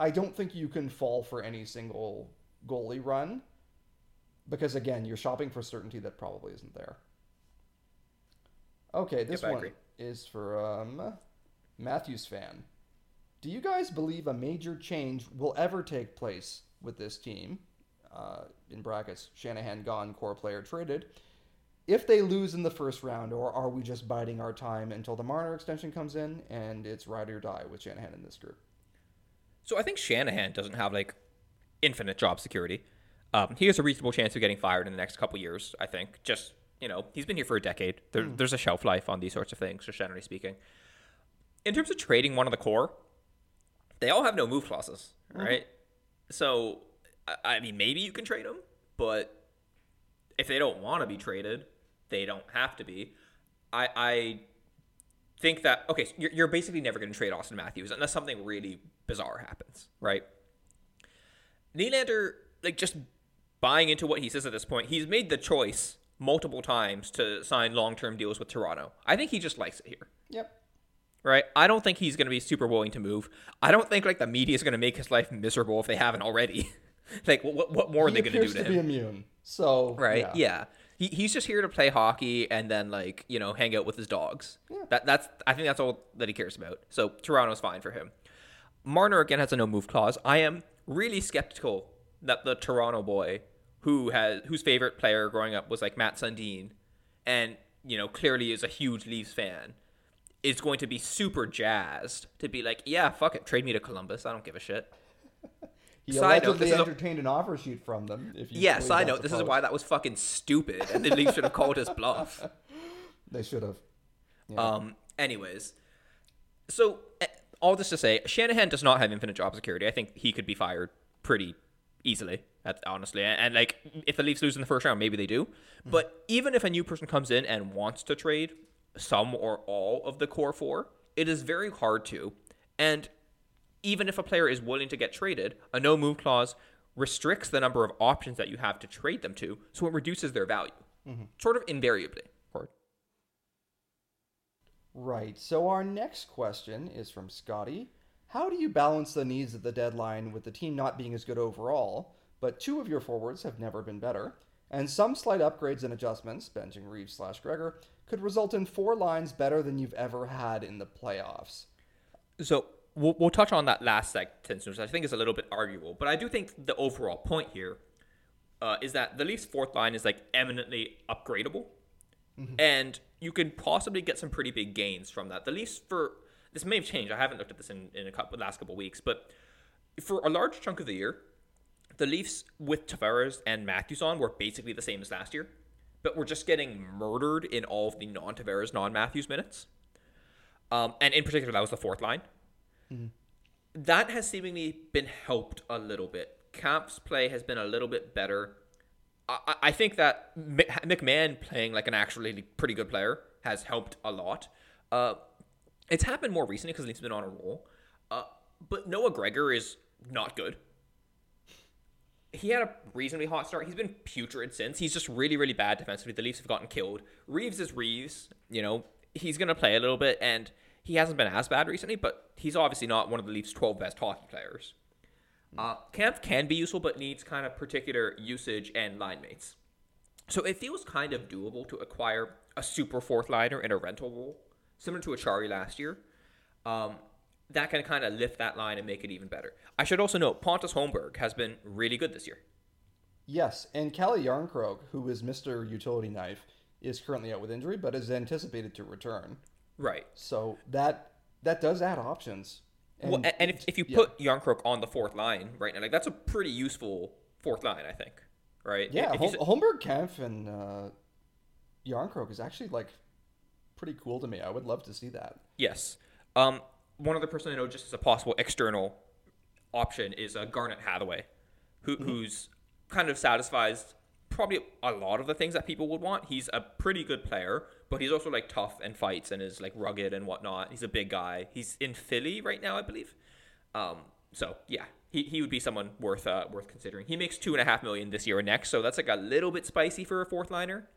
I don't think you can fall for any single goalie run because again, you're shopping for certainty that probably isn't there. Okay, this Yep, one is for um, Matthews fan. Do you guys believe a major change will ever take place with this team? Uh, in brackets, Shanahan gone, core player traded. If they lose in the first round, or are we just biding our time until the Marner extension comes in and it's ride or die with Shanahan in this group? So I think Shanahan doesn't have like infinite job security. Um, he has a reasonable chance of getting fired in the next couple years. I think. Just you know, he's been here for a decade. There, There's a shelf life on these sorts of things, just generally speaking. In terms of trading one of the core, they all have no move clauses, right? So I, I mean, maybe you can trade them, but if they don't want to be traded, they don't have to be. I, I think that okay, so you're, you're basically never going to trade Auston Matthews unless something really bizarre happens, right? Nylander, like just buying into what he says at this point, he's made the choice multiple times to sign long-term deals with Toronto. I think he just likes it here, Yep. right? I don't think he's going to be super willing to move. I don't think like the media is going to make his life miserable if they haven't already. like what what, more are He they going to do to to him? be immune. So right? yeah. Yeah. He, he's just here to play hockey and then like you know hang out with his dogs. Yeah. That that's I think that's all that he cares about. So Toronto's fine for him. Marner again has a no move clause. I am really skeptical that the Toronto boy who has whose favorite player growing up was like Matt Sundin, and you know clearly is a huge Leafs fan, is going to be super jazzed to be like, yeah, fuck it, trade me to Columbus. I don't give a shit. He Side note, this is a- entertained an offer sheet from them. If you I that's know. This is why that was fucking stupid, and the Leafs should have called his bluff. they should have. Um. Anyways, so eh, all this to say, Shanahan does not have infinite job security. I think he could be fired pretty easily. Honestly, and, and like if the Leafs lose in the first round, maybe they do. But even if a new person comes in and wants to trade some or all of the core four, it is very hard to. And even if a player is willing to get traded, a no move clause restricts the number of options that you have to trade them to, so it reduces their value, mm-hmm. sort of invariably. Right. So our next question is from Scotty. How do you balance the needs of the deadline with the team not being as good overall, but two of your forwards have never been better, and some slight upgrades and adjustments, benching Reaves slash Gregor, could result in four lines better than you've ever had in the playoffs? So we'll, we'll touch on that last sentence, which I think is a little bit arguable. But I do think the overall point here uh, is that the Leafs' fourth line is like eminently upgradable, and you can possibly get some pretty big gains from that. The Leafs for this may have changed. I haven't looked at this in, in a couple last couple weeks, but for a large chunk of the year, the Leafs with Tavares and Matthews on were basically the same as last year, but we're just getting murdered in all of the non-Tavares, non-Matthews minutes. Um, and in particular, that was the fourth line. That has seemingly been helped a little bit. Kampf's play has been a little bit better. I, I- think that McMann playing like an actually pretty good player has helped a lot. Uh, it's happened more recently because he's been on a roll. Uh, but Noah Gregor is not good. He had a reasonably hot start. He's been putrid since. He's just really, really bad defensively. The Leafs have gotten killed. Reaves is Reaves. You know, he's going to play a little bit, and he hasn't been as bad recently, but he's obviously not one of the Leafs' 12 best hockey players. Uh, can be useful, but needs kind of particular usage and line mates. So it feels kind of doable to acquire a super fourth liner in a rental role, similar to Acciari last year. Um, that can kind of lift that line and make it even better. I should also note Pontus Holmberg has been really good this year. Yes, and Calle Järnkrok, who is Mr. Utility Knife, is currently out with injury, but is anticipated to return. Right. So that that does add options. well, and, and if, if you yeah. put Järnkrok on the fourth line right now, like that's a pretty useful fourth line, I think. Right? Yeah, If Hol- Holmberg, Kampf, and uh, Järnkrok is actually like pretty cool to me. I would love to see that. Yes. Um, one other person I know, just as a possible external option, is uh, Garnet Hathaway, who, who's kind of satisfies probably a lot of the things that people would want. He's a pretty good player, but he's also like tough and fights and is like rugged and whatnot. He's a big guy. He's in Philly right now, I believe. Um, so yeah, he, he would be someone worth uh, worth considering. He makes two and a half million this year and next, so that's like a little bit spicy for a fourth liner.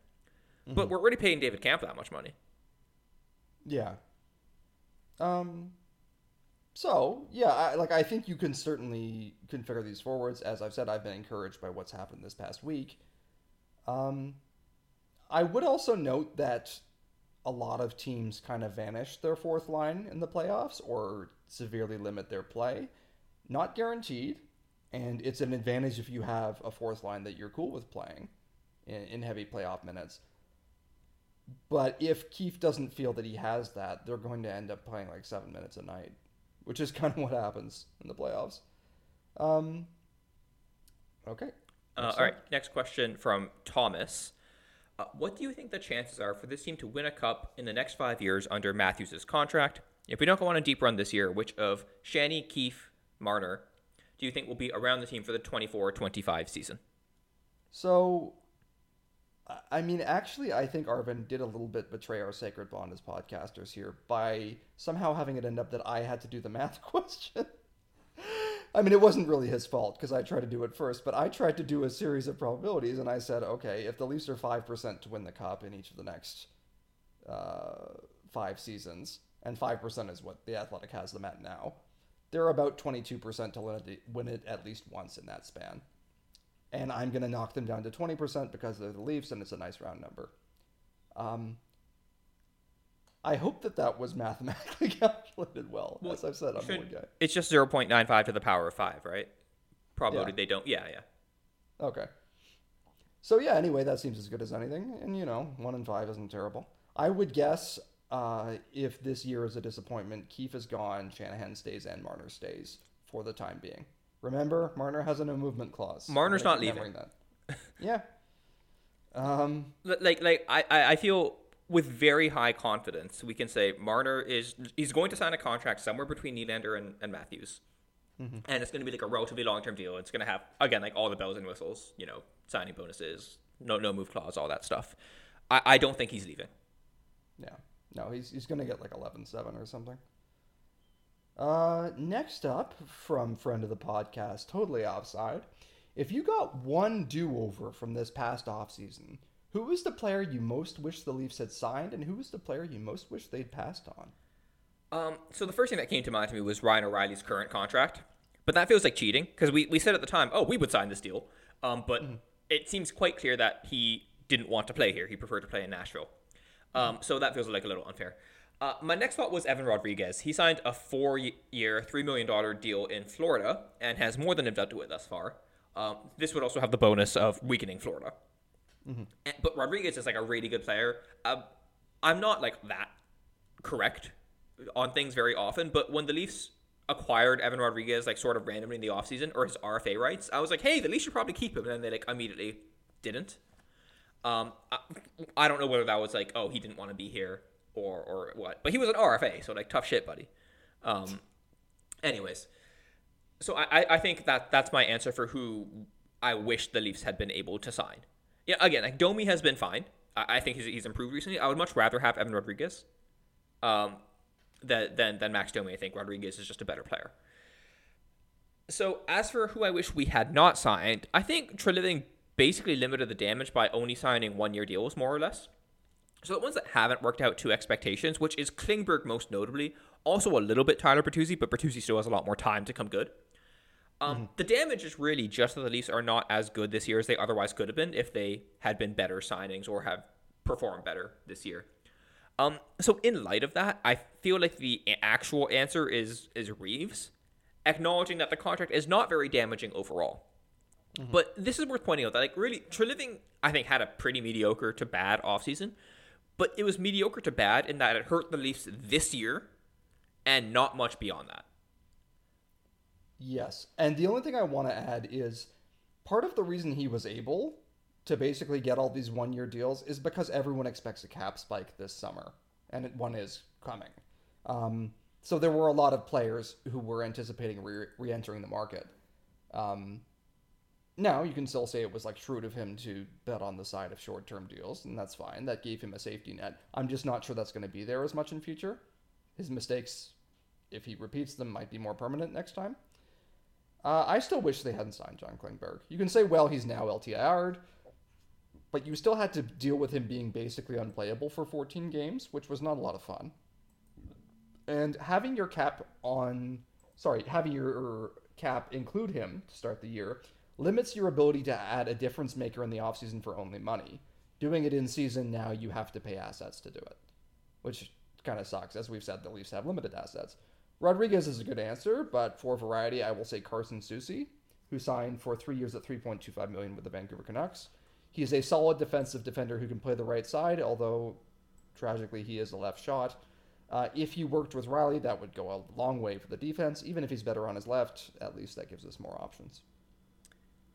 But we're already paying David Kampf that much money. Yeah. Um. So yeah, I, like I think you can certainly configure these forwards. As I've said, I've been encouraged by what's happened this past week. Um, I would also note that a lot of teams kind of vanish their fourth line in the playoffs or severely limit their play. Not guaranteed, and it's an advantage if you have a fourth line that you're cool with playing in, in heavy playoff minutes. But if Keefe doesn't feel that he has that, they're going to end up playing like seven minutes a night, which is kind of what happens in the playoffs. Um, okay. Uh, all right, next question from Thomas. Uh, what do you think the chances are for this team to win a cup in the next five years under Matthews' contract? If we don't go on a deep run this year, which of Shanny, Keefe, Marner do you think will be around the team for the 24-25 season? So, I mean, actually, I think Arvind did a little bit betray our sacred bond as podcasters here by somehow having it end up that I had to do the math question. I mean, it wasn't really his fault because I tried to do it first, but I tried to do a series of probabilities and I said, okay, if the Leafs are 5% to win the cup in each of the next uh, five seasons, and 5% is what the Athletic has them at now, they're about 22% to win it, at least once in that span. And I'm going to knock them down to 20% because they're the Leafs and it's a nice round number. Um, I hope that that was mathematically calculated well. As I've said, I'm Should- one guy. It's just 0.95 to the power of 5, right? Probability Yeah. they don't. Yeah, yeah. Okay. So yeah, anyway, that seems as good as anything, and you know, one in five isn't terrible. I would guess uh, if this year is a disappointment, Keefe is gone, Shanahan stays, and Marner stays for the time being. Remember, Marner has a no movement clause. Marner's not leaving. That. yeah. Um. Like like I I feel with very high confidence we can say Marner is he's going to sign a contract somewhere between Nylander and, and Matthews. And it's going to be like a relatively long term deal. It's going to have again like all the bells and whistles, you know, signing bonuses, no no move clause, all that stuff. I, I don't think he's leaving. Yeah. No, he's he's gonna get like 11-7 or something. Uh, next up from friend of the podcast, totally offside. If you got one do-over from this past offseason, who was the player you most wish the Leafs had signed, and who was the player you most wish they'd passed on? Um, so the first thing that came to mind to me was Ryan O'Reilly's current contract, but that feels like cheating because we, we said at the time, oh, we would sign this deal, um, but it seems quite clear that he didn't want to play here. He preferred to play in Nashville, um, so that feels like a little unfair. Uh, my next thought was Evan Rodrigues. He signed a four-year, three million dollar deal in Florida and has more than lived up to it thus far. Um, this would also have the bonus of weakening Florida. And- But Rodrigues is like a really good player. Uh, I'm not like that correct on things very often, but when the Leafs acquired Evan Rodrigues like sort of randomly in the offseason or his RFA rights, I was like, hey, the Leafs should probably keep him, and then they like immediately didn't. Um, I, I don't know whether that was like, oh, he didn't want to be here or or what, but he was an RFA, so like tough shit, buddy. Um, anyways, so I- I think that that's my answer for who I wish the Leafs had been able to sign. Yeah, again, like Domi has been fine. I, I think he's, he's improved recently. I would much rather have Evan Rodrigues um, than, than, than Max Domi. I think Rodrigues is just a better player. So as for who I wish we had not signed, I think Treliving basically limited the damage by only signing one-year deals, more or less. So the ones that haven't worked out to expectations, which is Klingberg most notably, also a little bit Tyler Bertuzzi, but Bertuzzi still has a lot more time to come good. Um, The damage is really just that the Leafs are not as good this year as they otherwise could have been if they had been better signings or have performed better this year. Um, so in light of that, I feel like the actual answer is is Reaves, acknowledging that the contract is not very damaging overall. But this is worth pointing out that like really Treliving, I think, had a pretty mediocre to bad offseason, but it was mediocre to bad in that it hurt the Leafs this year and not much beyond that. Yes. And the only thing I want to add is part of the reason he was able to basically get all these one year deals is because everyone expects a cap spike this summer, and one is coming. Um, so there were a lot of players who were anticipating re entering the market. Um, now you can still say it was like shrewd of him to bet on the side of short term deals, and that's fine. That gave him a safety net. I'm just not sure that's going to be there as much in future. His mistakes, if he repeats them, might be more permanent next time. Uh, I still wish they hadn't signed John Klingberg. You can say, well, he's now LTIR'd, but you still had to deal with him being basically unplayable for 14 games, which was not a lot of fun. And having your cap on, sorry, having your cap include him to start the year limits your ability to add a difference maker in the offseason for only money. Doing it in season now, you have to pay assets to do it, which kind of sucks. As we've said, the Leafs have limited assets. Rodrigues is a good answer, but for variety, I will say Carson Soucy, who signed for three years at 3.25 million with the Vancouver Canucks. He is a solid defensive defender who can play the right side, although tragically he is a left shot. Uh, if he worked with Rielly, that would go a long way for the defense. Even if he's better on his left, at least that gives us more options.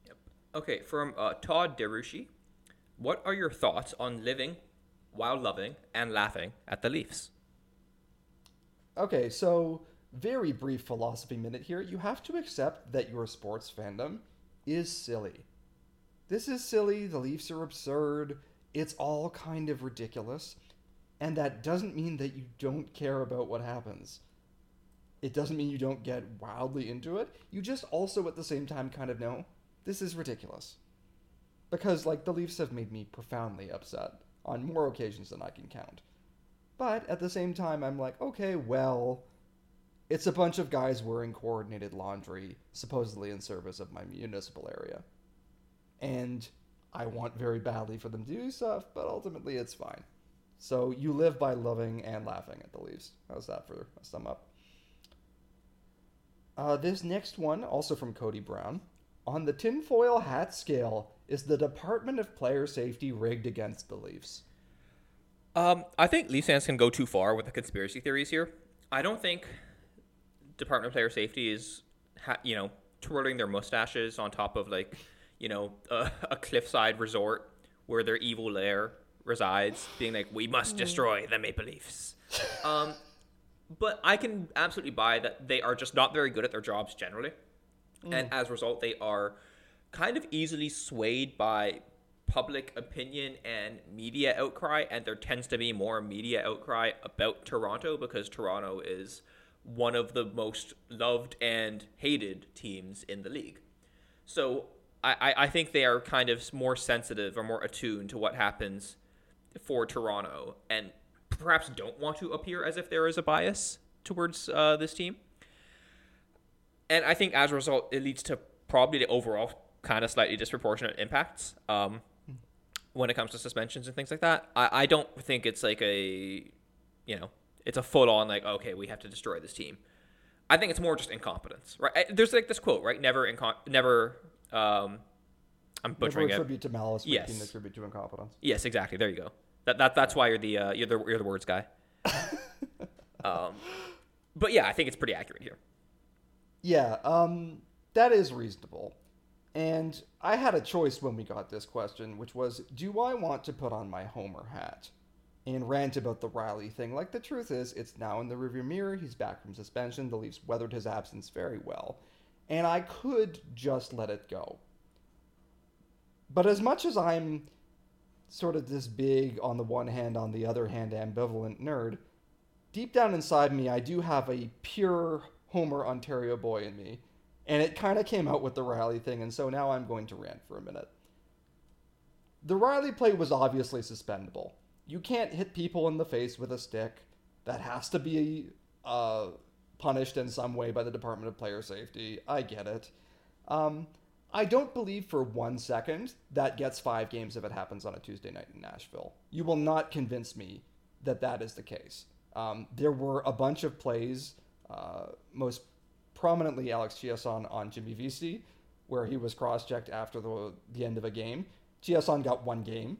Yep. Okay, from uh, Todd Derushi, what are your thoughts on living while loving and laughing at the Leafs? Okay, so very brief philosophy minute here. You have to accept that your sports fandom is silly. This is silly, the Leafs are absurd, it's all kind of ridiculous, and that doesn't mean that you don't care about what happens. It doesn't mean you don't get wildly into it. You just also at the same time kind of know this is ridiculous. Because, like, the Leafs have made me profoundly upset on more occasions than I can count. But at the same time, I'm like, okay, well, it's a bunch of guys wearing coordinated laundry, supposedly in service of my municipal area. And I want very badly for them to do stuff, but ultimately it's fine. So you live by loving and laughing at the Leafs. How's that for a sum up? Uh, this next one, also from Cody Brown. On the tinfoil hat scale, is the Department of Player Safety rigged against the Leafs? Um, I think Leafs fans can go too far with the conspiracy theories here. I don't think Department of Player Safety is, ha- you know, twirling their mustaches on top of like, you know, a, a cliffside resort where their evil lair resides, being like, "We must destroy the Maple Leafs." um, but I can absolutely buy that they are just not very good at their jobs generally, mm. and as a result, they are kind of easily swayed by public opinion and media outcry, and there tends to be more media outcry about Toronto because Toronto is one of the most loved and hated teams in the league. So I, I think they are kind of more sensitive or more attuned to what happens for Toronto and perhaps don't want to appear as if there is a bias towards uh, this team. And I think as a result, it leads to probably the overall kind of slightly disproportionate impacts. Um, when it comes to suspensions and things like that. I, I don't think it's like a, you know, it's a full on like okay we have to destroy this team. I think it's more just incompetence, right? There's like this quote, right? Never incom- never. Um, I'm butchering never attribute it. to malice. But yes. Attribute to incompetence. Yes, exactly. There you go. That, that that's why you're the uh, you're the you're the words guy. um, but yeah, I think it's pretty accurate here. Yeah, um, that is reasonable. And I had a choice when we got this question, which was do I want to put on my Homer hat and rant about the Rielly thing? Like, the truth is, it's now in the rearview mirror. He's back from suspension. The Leafs weathered his absence very well. And I could just let it go. But as much as I'm sort of this big, on the one hand, on the other hand, ambivalent nerd, deep down inside me, I do have a pure Homer Ontario boy in me and it kind of came out with the Rielly thing, and so now I'm going to rant for a minute. The Rielly play was obviously suspendable. You can't hit people in the face with a stick. That has to be uh, punished in some way by the Department of Player Safety. I get it. Um, I don't believe for one second that gets five games if it happens on a Tuesday night in Nashville. You will not convince me that that is the case. Um, there were a bunch of plays, uh, most prominently Alex Chiasson on Jimmy Vesey, where he was cross-checked after the, the end of a game. Chiasson got one game,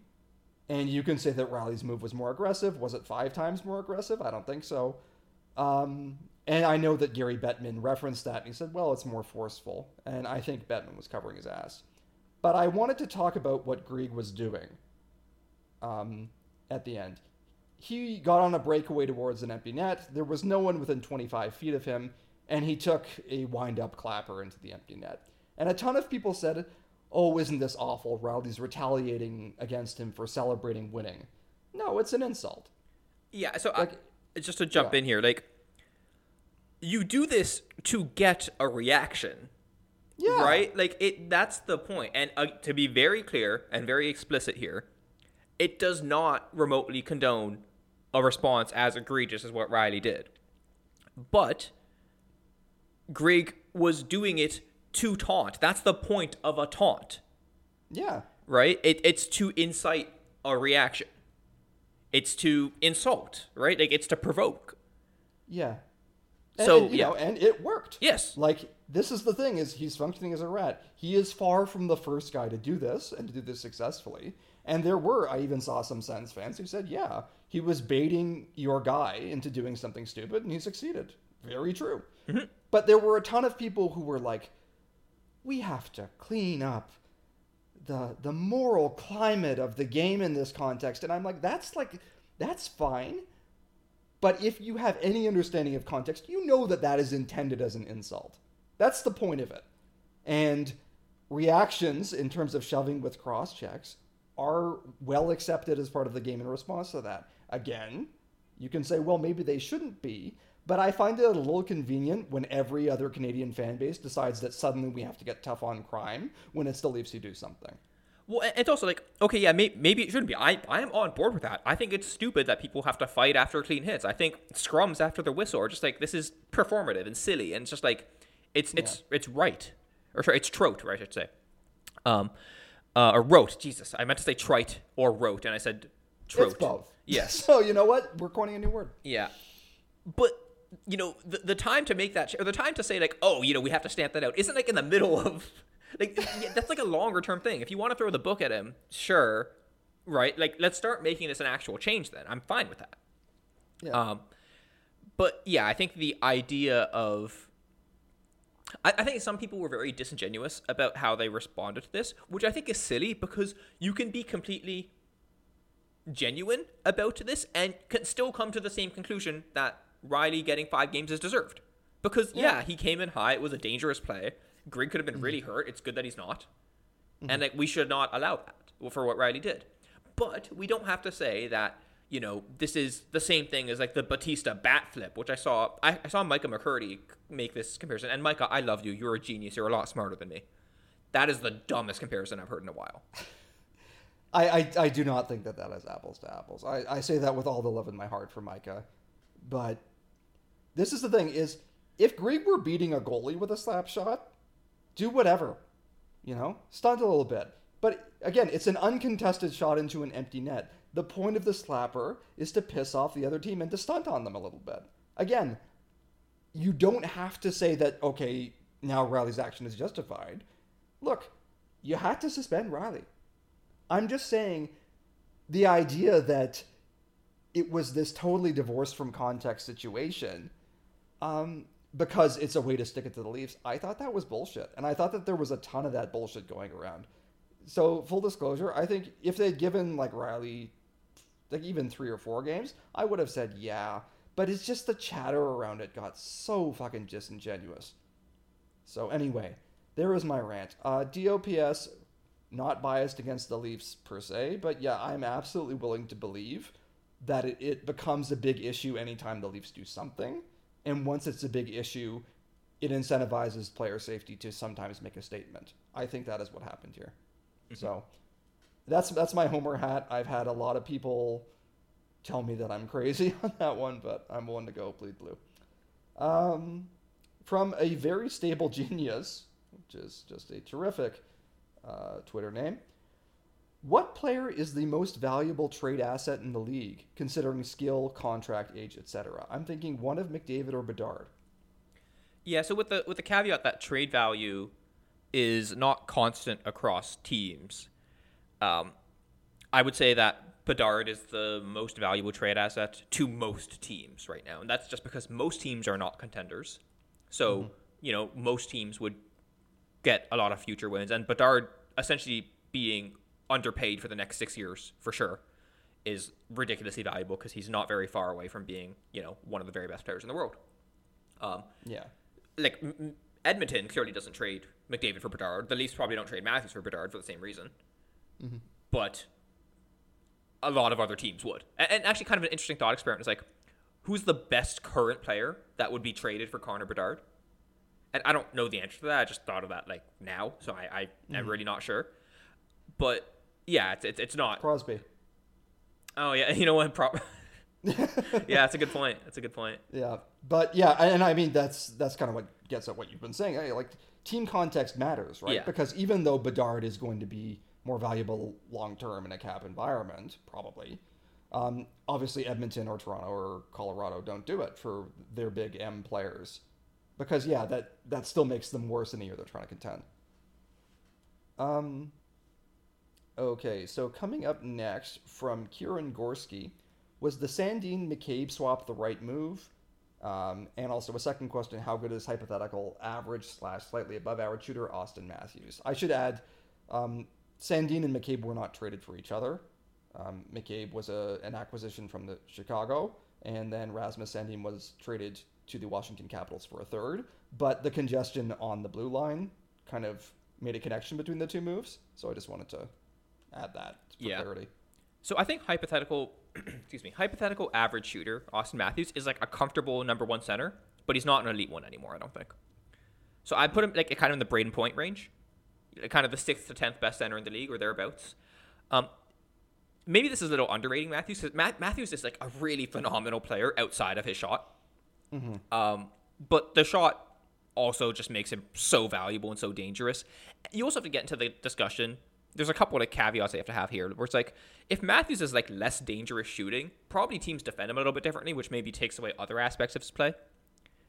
and you can say that Rielly's move was more aggressive. Was it five times more aggressive? I don't think so. Um, and I know that Gary Bettman referenced that, and he said, well, it's more forceful. And I think Bettman was covering his ass. But I wanted to talk about what Greig was doing um, at the end. He got on a breakaway towards an empty net. There was no one within 25 feet of him and he took a wind up clapper into the empty net. And a ton of people said, Oh, isn't this awful? Rielly's retaliating against him for celebrating winning. No, it's an insult. Yeah, so like, I, just to jump yeah. in here, like, you do this to get a reaction. Yeah. Right? Like it that's the point. And uh, to be very clear and very explicit here, it does not remotely condone a response as egregious as what Rielly did. But Greig was doing it to taunt. That's the point of a taunt, Yeah. right? It, it's to incite a reaction. It's to insult, right? Like it's to provoke. Yeah. And, So, and, you yeah. know, and it worked. Yes. Like this is the thing is he's functioning as a rat. He is far from the first guy to do this and to do this successfully. And there were I even saw some Sens fans who said, "Yeah, he was baiting your guy into doing something stupid and he succeeded." Very true. Mm-hmm. But there were a ton of people who were like, "We have to clean up the the moral climate of the game in this context." And I'm like, "That's like that's fine." But if you have any understanding of context, you know that that is intended as an insult. That's the point of it. And reactions in terms of shoving with cross checks are well accepted as part of the game in response to that. Again, you can say, well, maybe they shouldn't be, but I find it a little convenient when every other Canadian fan base decides that suddenly we have to get tough on crime when it's the Leafs who do something. Well, it's also like, okay, yeah, may- maybe it shouldn't be. I, I am on board with that. I think it's stupid that people have to fight after clean hits. I think scrums after the whistle are just like this is performative and silly, and it's just like it's it's it's right, or sorry, it's trote, right? I should say, um, uh, or rote. Jesus, I meant to say trite or rote, and I said trote. It's both. Yes. So you know what? We're coining a new word. Yeah, but you know the the time to make that or the time to say like, oh, you know, we have to stamp that out isn't like in the middle of like yeah, that's like a longer term thing. If you want to throw the book at him, sure, right? Like let's start making this an actual change. Then I'm fine with that. Yeah. Um, but yeah, I think the idea of I, I think some people were very disingenuous about how they responded to this, which I think is silly because you can be completely genuine about this and can still come to the same conclusion that Rielly getting five games is deserved. Because yeah, Yeah. he came in high. It was a dangerous play. Greig could have been really mm-hmm. hurt. It's good that he's not, and mm-hmm. like we should not allow that for what Rielly did. But we don't have to say that you know this is the same thing as like the Bautista bat flip, which I saw. I, I saw Micah McCurdy make this comparison, and Micah, I love you. You're a genius. You're a lot smarter than me. That is the dumbest comparison I've heard in a while. I, I, I do not think that that is apples to apples. I, I say that with all the love in my heart for Micah. But this is the thing is if Greig were beating a goalie with a slap shot, do whatever. You know, stunt a little bit. But again, it's an uncontested shot into an empty net. The point of the slapper is to piss off the other team and to stunt on them a little bit. Again, you don't have to say that, okay, now Rielly's action is justified. Look, you had to suspend Rielly. I'm just saying the idea that it was this totally divorced from context situation um, because it's a way to stick it to the Leafs. I thought that was bullshit. And I thought that there was a ton of that bullshit going around. So, full disclosure, I think if they'd given like Rielly like even three or four games, I would have said yeah. But it's just the chatter around it got so fucking disingenuous. So anyway, there is my rant. Uh, DOPS, not biased against the Leafs per se, but yeah, I'm absolutely willing to believe that it, it becomes a big issue anytime the Leafs do something. And once it's a big issue, it incentivizes player safety to sometimes make a statement. I think that is what happened here. So that's that's my homer hat. I've had a lot of people tell me that I'm crazy on that one, but I'm willing to go bleed blue. Um, from a very stable genius, which is just a terrific uh, Twitter name. What player is the most valuable trade asset in the league, considering skill, contract, age, etc.? I'm thinking one of McDavid or Bedard. Yeah, so with the with the caveat that trade value is not constant across teams, um, I would say that Bedard is the most valuable trade asset to most teams right now, and that's just because most teams are not contenders. So you know most teams would get a lot of future wins, and Bedard essentially being underpaid for the next six years for sure is ridiculously valuable because he's not very far away from being you know one of the very best players in the world. Um, Yeah. like Edmonton clearly doesn't trade McDavid for Bedard. The Leafs probably don't trade Matthews for Bedard for the same reason. But a lot of other teams would. And, and actually, kind of an interesting thought experiment is like, who's the best current player that would be traded for Connor Bedard? And I don't know the answer to that. I just thought of that like now, so I, I Mm-hmm. am really not sure. But yeah, it's it's, it's not. Crosby. Oh yeah, you know what? Pro- yeah, that's a good point. That's a good point. Yeah, but yeah, and I mean that's that's kind of what gets at what you've been saying. Hey, like team context matters, right? Yeah. Because even though Bedard is going to be more valuable long term in a cap environment, probably, um, obviously Edmonton or Toronto or Colorado don't do it for their big M players, because yeah, that that still makes them worse in the year they're trying to contend. Um. Okay, so coming up next from Kieran Gorski, was the Sandin McCabe swap the right move? Um, and also a second question: How good is hypothetical average slash slightly above average shooter Auston Matthews? I should add, um, Sandin and McCabe were not traded for each other. Um, McCabe was a, an acquisition from the Chicago, and then Rasmus Sandin was traded to the Washington Capitals for a third. But the congestion on the blue line kind of made a connection between the two moves, so I just wanted to add that for Yeah. clarity. So I think hypothetical, excuse me, hypothetical average shooter Auston Matthews is like a comfortable number one center, but he's not an elite one anymore. I don't think. So I put him like kind of in the Brayden Point range, kind of the sixth to tenth best center in the league or thereabouts. Um, maybe this is a little underrating Matthews. 'cause Matt, Matthews is like a really phenomenal player outside of his shot. Um, but the shot also just makes him so valuable and so dangerous. You also have to get into the discussion. There's a couple of caveats I have to have here, where it's like if Matthews is like less dangerous shooting, probably teams defend him a little bit differently, which maybe takes away other aspects of his play.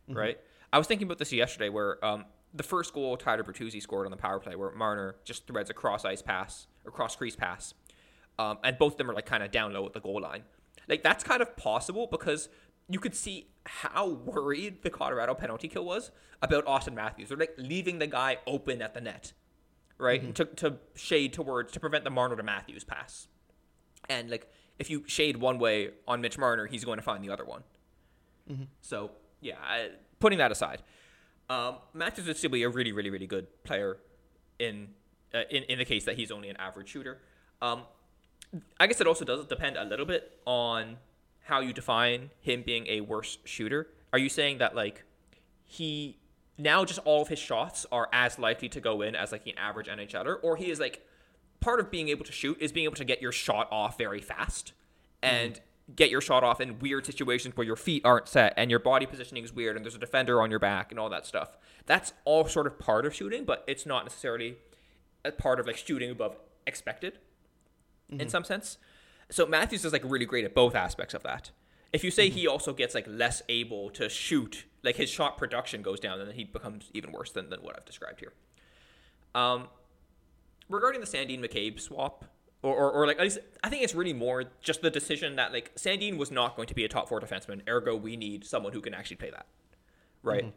Right? I was thinking about this yesterday, where um, the first goal Tyler Bertuzzi scored on the power play, where Marner just threads a cross ice pass or cross crease pass, um, and both of them are like kind of down low at the goal line. Like that's kind of possible because you could see how worried the Colorado penalty kill was about Auston Matthews. They're like leaving the guy open at the net, right, and to, to shade towards to prevent the Marner to Matthews pass. And like if you shade one way on Mitch Marner, he's going to find the other one. So yeah, I, putting that aside, um, Matthews would still be a really, really, really good player in uh, in in the case that he's only an average shooter. Um, I guess it also does depend a little bit on how you define him being a worse shooter. Are you saying that like he now just all of his shots are as likely to go in as like an average NHLer, or he is like part of being able to shoot is being able to get your shot off very fast and mm-hmm. get your shot off in weird situations where your feet aren't set and your body positioning is weird and there's a defender on your back and all that stuff. That's all sort of part of shooting, but it's not necessarily a part of like shooting above expected in mm-hmm. some sense. So Matthews is like really great at both aspects of that. If you say mm-hmm. he also gets like less able to shoot, like his shot production goes down, and then he becomes even worse than, than what I've described here. Um, regarding the Sandin McCabe swap, or, or, or like at least I think it's really more just the decision that like Sandin was not going to be a top four defenseman, ergo we need someone who can actually play that, right?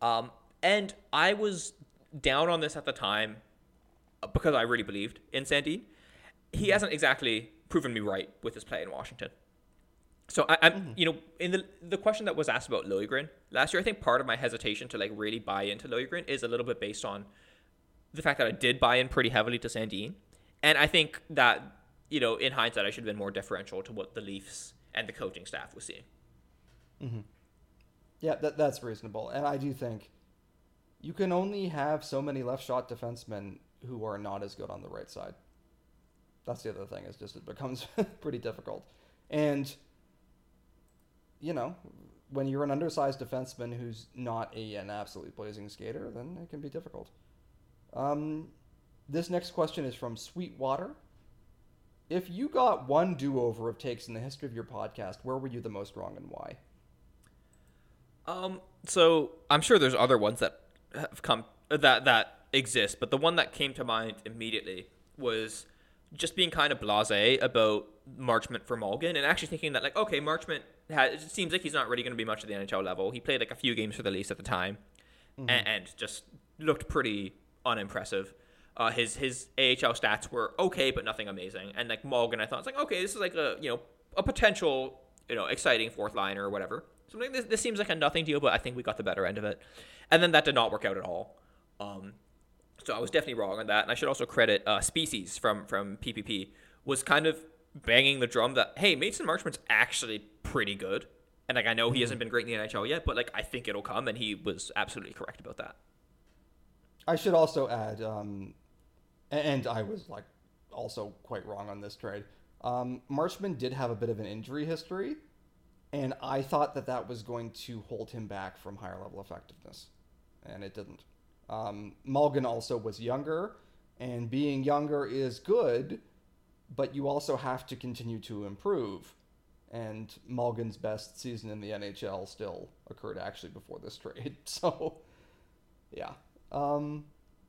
Um, and I was down on this at the time because I really believed in Sandin. He hasn't exactly proven me right with his play in Washington. So I, I'm, mm. you know, in the the question that was asked about Liljegren last year, I think part of my hesitation to like really buy into Liljegren is a little bit based on the fact that I did buy in pretty heavily to Sandin, and I think that you know, in hindsight, I should have been more differential to what the Leafs and the coaching staff was seeing. Mm-hmm. Yeah, that, that's reasonable. And I do think you can only have so many left shot defensemen who are not as good on the right side. That's the other thing, is just it becomes pretty difficult. And, you know, when you're an undersized defenseman who's not a, an absolutely blazing skater, then it can be difficult. Um, this next question is from Sweetwater. If you got one do over of takes in the history of your podcast, where were you the most wrong and why? Um, so I'm sure there's other ones that have come that that exist, but the one that came to mind immediately was just being kind of blasé about Marchment for Malgin and actually thinking that like okay, Marchment has, it seems like he's not really going to be much at the NHL level. He played like a few games for the Leafs at the time, and, and just looked pretty unimpressive. Uh, his his AHL stats were okay, but nothing amazing. And like Malgin, I thought it's like okay, this is like a you know a potential you know exciting fourth liner or whatever. So I'm like, this, this seems like a nothing deal, but I think we got the better end of it. And then that did not work out at all. Um, so I was definitely wrong on that. And I should also credit uh, Species from from PPP was kind of banging the drum that hey, Mason Marchment's actually pretty good. And like I know he hasn't been great in the NHL yet, but like I think it'll come, and he was absolutely correct about that. I should also add, um, and I was like also quite wrong on this trade. Um, Marchment did have a bit of an injury history, and I thought that that was going to hold him back from higher level effectiveness, and it didn't. Um, Malgin also was younger, and being younger is good, but you also have to continue to improve. And Malgin's best season in the NHL still occurred actually before this trade. So, yeah. Um,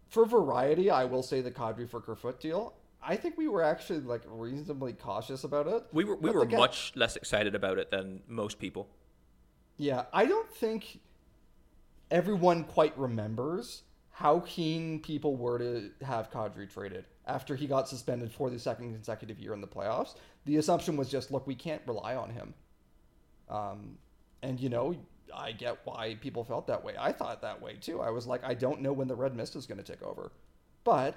for variety, I will say the Kadri for Kerfoot deal. I think we were actually like reasonably cautious about it. We were we But were guy- much less excited about it than most people. Yeah, I don't think everyone quite remembers how keen people were to have Kadri traded after he got suspended for the second consecutive year in the playoffs. The assumption was just, look, we can't rely on him. Um, and you know, I get why people felt that way. I thought that way too. I was like, I don't know when the red mist is going to take over, but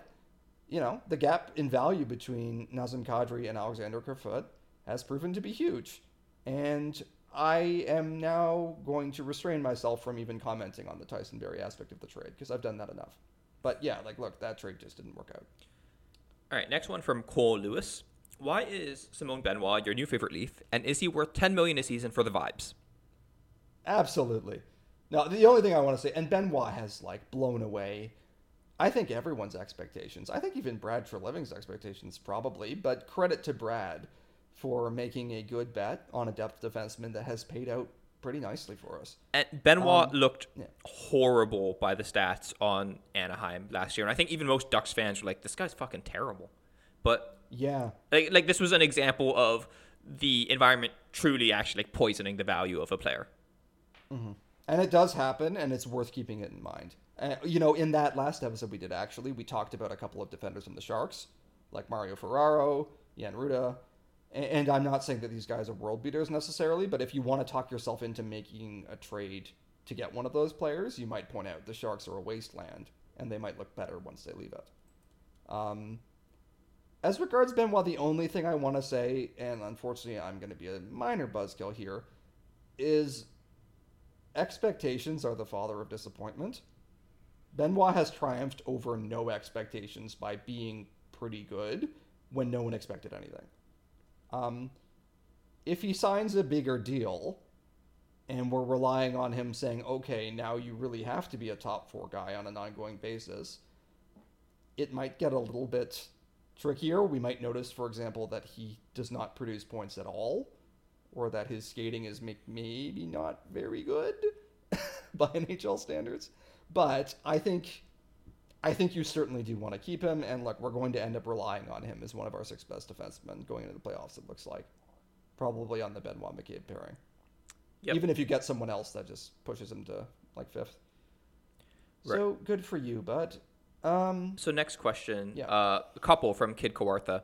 you know, the gap in value between Nazem Kadri and Alexander Kerfoot has proven to be huge. And I am now going to restrain myself from even commenting on the Tyson Barrie aspect of the trade because I've done that enough. But yeah, like, look, that trade just didn't work out. All right, next one from Cole Lewis. Why is Simon Benoit your new favorite Leaf, and is he worth 10 million a season for the vibes? Absolutely. Now, the only thing I want to say, and Benoit has like blown away, I think everyone's expectations. I think even Brad Treliving's expectations, probably. But credit to Brad for making a good bet on a depth defenseman that has paid out pretty nicely for us. And Benoit Um, looked yeah. horrible by the stats on Anaheim last year, and I think even most Ducks fans were like, "This guy's fucking terrible." But Yeah, like, like this was an example of the environment truly actually like poisoning the value of a player. And it does happen, and it's worth keeping it in mind. Uh, you know, in that last episode we did, actually, we talked about a couple of defenders from the Sharks, like Mario Ferraro, Jan Rutta. And, I'm not saying that these guys are world beaters necessarily, but if you want to talk yourself into making a trade to get one of those players, you might point out the Sharks are a wasteland, and they might look better once they leave it. Um, as regards Benoit, the only thing I want to say, and unfortunately I'm going to be a minor buzzkill here, is expectations are the father of disappointment. Benoit has triumphed over no expectations by being pretty good when no one expected anything. Um, if he signs a bigger deal, and we're relying on him saying, okay, now you really have to be a top four guy on an ongoing basis, it might get a little bit trickier. We might notice, for example, that he does not produce points at all, or that his skating is maybe not very good by NHL standards. But I think, I think you certainly do want to keep him. And look, we're going to end up relying on him as one of our six best defensemen going into the playoffs. It looks like, probably on the Benoit McCabe pairing. Yep. Even if you get someone else that just pushes him to like fifth. So good for you, bud. Um, So next question, Yeah. uh, a couple from Kid Kawartha.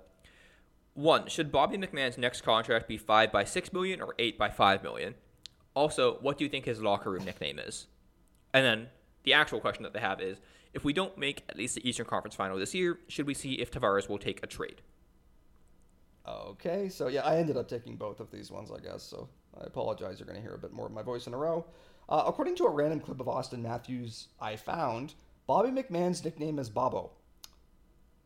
One, should Bobby McMann's next contract be five by six million or eight by five million? Also, what do you think his locker room nickname is? And then the actual question that they have is, if we don't make at least the Eastern Conference final this year, should we see if Tavares will take a trade? Okay, so yeah, I ended up taking both of these ones, I guess. So I apologize. You're going to hear a bit more of my voice in a row. Uh, according to a random clip of Auston Matthews I found, Bobby McMann's nickname is Bobo.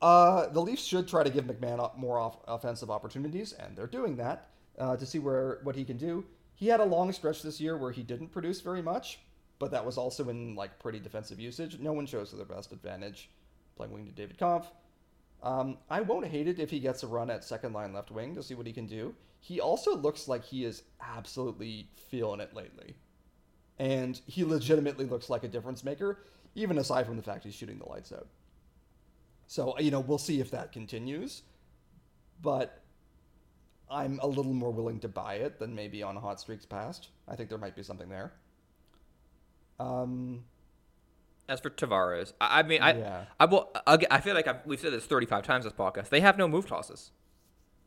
Uh, the Leafs should try to give McMann more off- offensive opportunities, and they're doing that uh, to see where what he can do. He had a long stretch this year where he didn't produce very much, but that was also in like pretty defensive usage. No one shows to their best advantage playing wing to David Kampf. Um, I won't hate it if he gets a run at second line left wing to see what he can do. He also looks like he is absolutely feeling it lately. And he legitimately looks like a difference maker, even aside from the fact he's shooting the lights out. So, you know, we'll see if that continues. But I'm a little more willing to buy it than maybe on hot streaks past. I think there might be something there. Um, As for Tavares, I, I mean, I, Yeah. I, will, I'll I feel like I've, we've said this 35 times this podcast. They have no move clauses.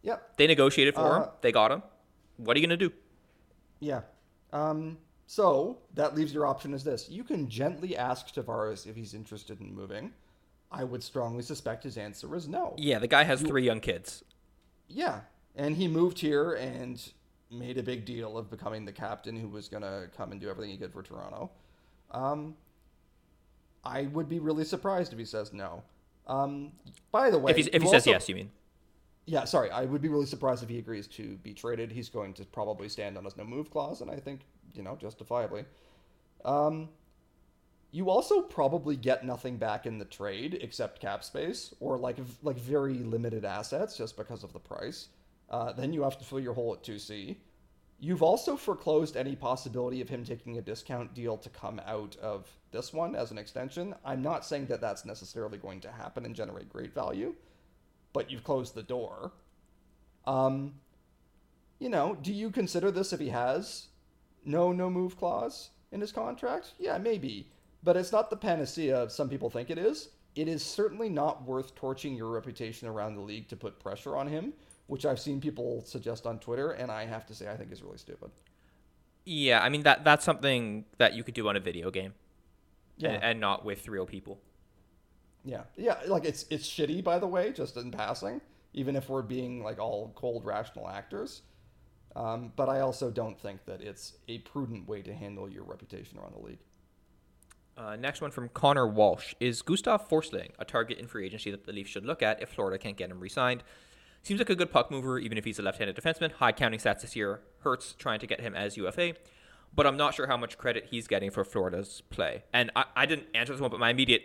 yep, They negotiated for him. Uh, They got him. What are you going to do? Yeah. Um, so that leaves your option as this. You can gently ask Tavares if he's interested in moving. I would strongly suspect his answer is no. Yeah, the guy has three young kids. Yeah. And he moved here and made a big deal of becoming the captain who was going to come and do everything he could for Toronto. Um, I would be really surprised if he says no. Um, by the way, If, he's, if he you says yes, you mean? yeah, sorry, I would be really surprised if he agrees to be traded. He's going to probably stand on his no move clause, and I think you know justifiably. Um, you also probably get nothing back in the trade except cap space or like like very limited assets just because of the price. Uh, then you have to fill your hole at two C. You've also foreclosed any possibility of him taking a discount deal to come out of this one as an extension. I'm not saying that that's necessarily going to happen and generate great value, but you've closed the door. Um, you know, do you consider this if he has no no move clause in his contract? Yeah, maybe. But it's not the panacea some people think it is. It is certainly not worth torching your reputation around the league to put pressure on him, which I've seen people suggest on Twitter, and I have to say I think is really stupid. Yeah, I mean that that's something that you could do on a video game, Yeah. and, and not with real people. Yeah, yeah, like it's it's shitty by the way, just in passing. Even if we're being like all cold, rational actors, um, but I also don't think that it's a prudent way to handle your reputation around the league. Uh, next one from Connor Walsh is Gustav Forsling, a target in free agency that the Leafs should look at if Florida can't get him re-signed. Seems like a good puck mover, even if he's a left-handed defenseman. High counting stats this year hurts trying to get him as UFA, but I'm not sure how much credit he's getting for Florida's play. And I, I didn't answer this one, but my immediate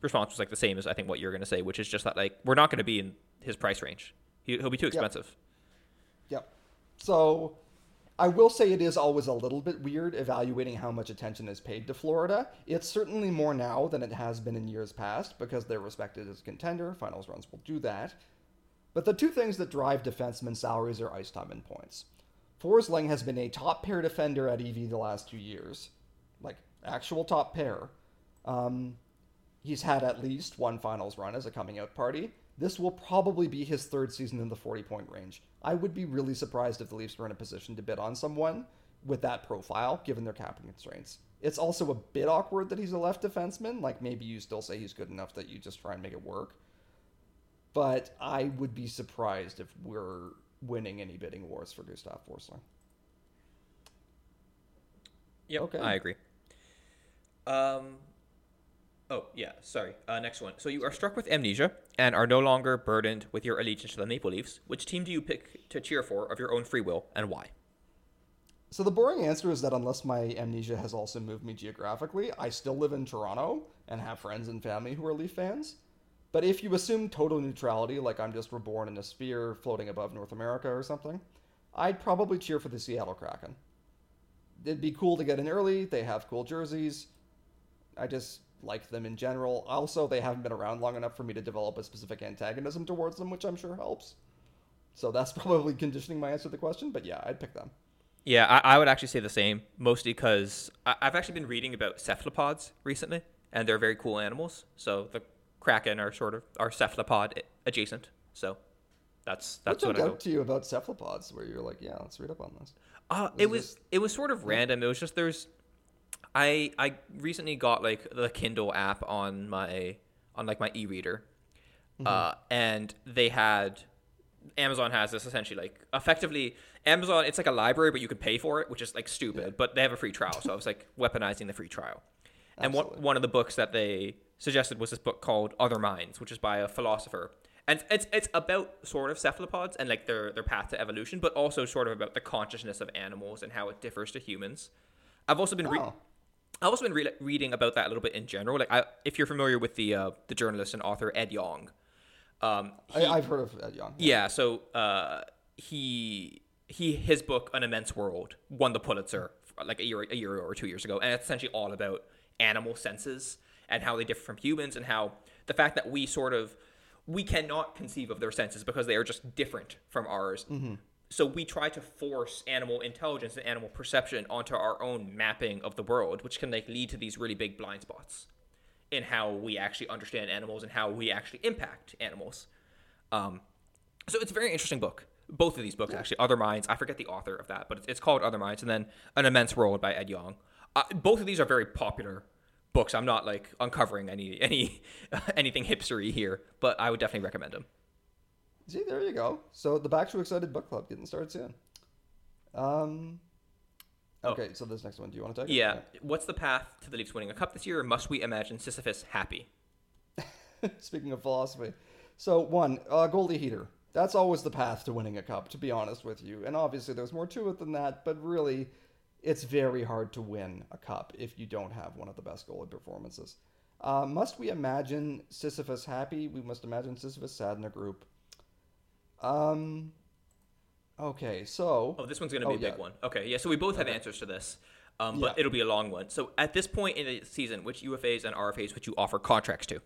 response was like the same as I think what you're going to say, which is just that like we're not going to be in his price range. He, he'll be too expensive. Yep. So I will say it is always a little bit weird evaluating how much attention is paid to Florida. It's certainly more now than it has been in years past because they're respected as a contender. Finals runs will do that. But the two things that drive defensemen salaries are ice time and points. Forsling has been a top pair defender at EV the last two years, like actual top pair. Um, he's had at least one finals run as a coming out party. This will probably be his third season in the 40 point range. I would be really surprised if the Leafs were in a position to bid on someone with that profile, given their capping constraints. It's also a bit awkward that he's a left defenseman. Like maybe you still say he's good enough that you just try and make it work. But I would be surprised if we're winning any bidding wars for Gustav Forsling. Yep, Okay. I agree. Um, oh yeah, sorry. Uh, next one. So you are struck with amnesia and are no longer burdened with your allegiance to the Maple Leafs. Which team do you pick to cheer for of your own free will, and why? So the boring answer is that unless my amnesia has also moved me geographically, I still live in Toronto and have friends and family who are Leaf fans. But if you assume total neutrality, like I'm just reborn in a sphere floating above North America or something, I'd probably cheer for the Seattle Kraken. It'd be cool to get in early. They have cool jerseys. I just like them in general. Also, they haven't been around long enough for me to develop a specific antagonism towards them, which I'm sure helps. So that's probably conditioning my answer to the question, but yeah, I'd pick them. Yeah, I, I would actually say the same, mostly because I've actually been reading about cephalopods recently, and they're very cool animals. So the kraken are sort of are cephalopod adjacent. So that's that's what jumped I out to you about cephalopods where you're like, yeah, let's read up on this? Uh, it was it was sort of random. It was just there's, I I recently got like the Kindle app on my on like my e-reader, uh, and they had Amazon has this essentially like effectively Amazon. It's like a library, but you can pay for it, which is like stupid. But they have a free trial, so I was like weaponizing the free trial. And one one of the books that they suggested was this book called Other Minds, which is by a philosopher. And it's it's about sort of cephalopods and like their their path to evolution, but also sort of about the consciousness of animals and how it differs to humans. I've also been re- Oh. I've also been re- reading about that a little bit in general. Like, I, if you're familiar with the uh, the journalist and author Ed Yong, um, he- I, I've heard of Ed Yong. yeah. So uh, he he his book An Immense World won the Pulitzer like a year a year or two years ago, and it's essentially all about animal senses and how they differ from humans, and how the fact that we sort of we cannot conceive of their senses because they are just different from ours. So we try to force animal intelligence and animal perception onto our own mapping of the world, which can like lead to these really big blind spots in how we actually understand animals and how we actually impact animals. Um, so it's a very interesting book. Both of these books, actually, Other Minds. I forget the author of that, but it's, it's called Other Minds, and then An Immense World by Ed Yong. Uh, both of these are very popular books. I'm not like uncovering any any anything hipstery here, but I would definitely recommend them. See, there you go. So the Back to Excited Book Club getting started soon. Um. Oh. Okay, so this next one, do you want to take it? Yeah. What's the path to the Leafs winning a cup this year? Or must we imagine Sisyphus happy? Speaking of philosophy, so one uh, goalie heater. That's always the path to winning a cup, to be honest with you. And obviously, there's more to it than that. But really, it's very hard to win a cup if you don't have one of the best goalie performances. Uh, must we imagine Sisyphus happy? We must imagine Sisyphus sad in a group. Um. Okay, so Oh, this one's going to be Oh, a big yeah. one. Okay, yeah. So we both have answers to this, um, but Yeah. it'll be a long one. So at this point in the season, which UFAs and RFAs would you offer contracts to?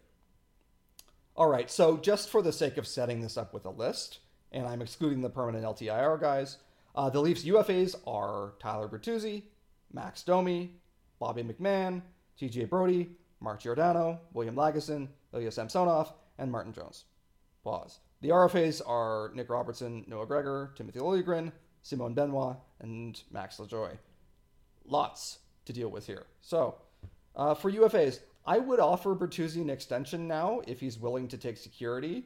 All right, so just for the sake of setting this up with a list, and I'm excluding the permanent LTIR guys, uh, the Leafs UFAs are Tyler Bertuzzi, Max Domi, Bobby McMann, TJ Brodie, Mark Giordano, William Lagesson, Ilya Samsonov, and Martin Jones. Pause. The RFAs are Nick Robertson, Noah Gregor, Timothy Liljegren, Simon Benoit, and Max Lajoie lots to deal with here. So, uh, for UFAs, I would offer Bertuzzi an extension now if he's willing to take security,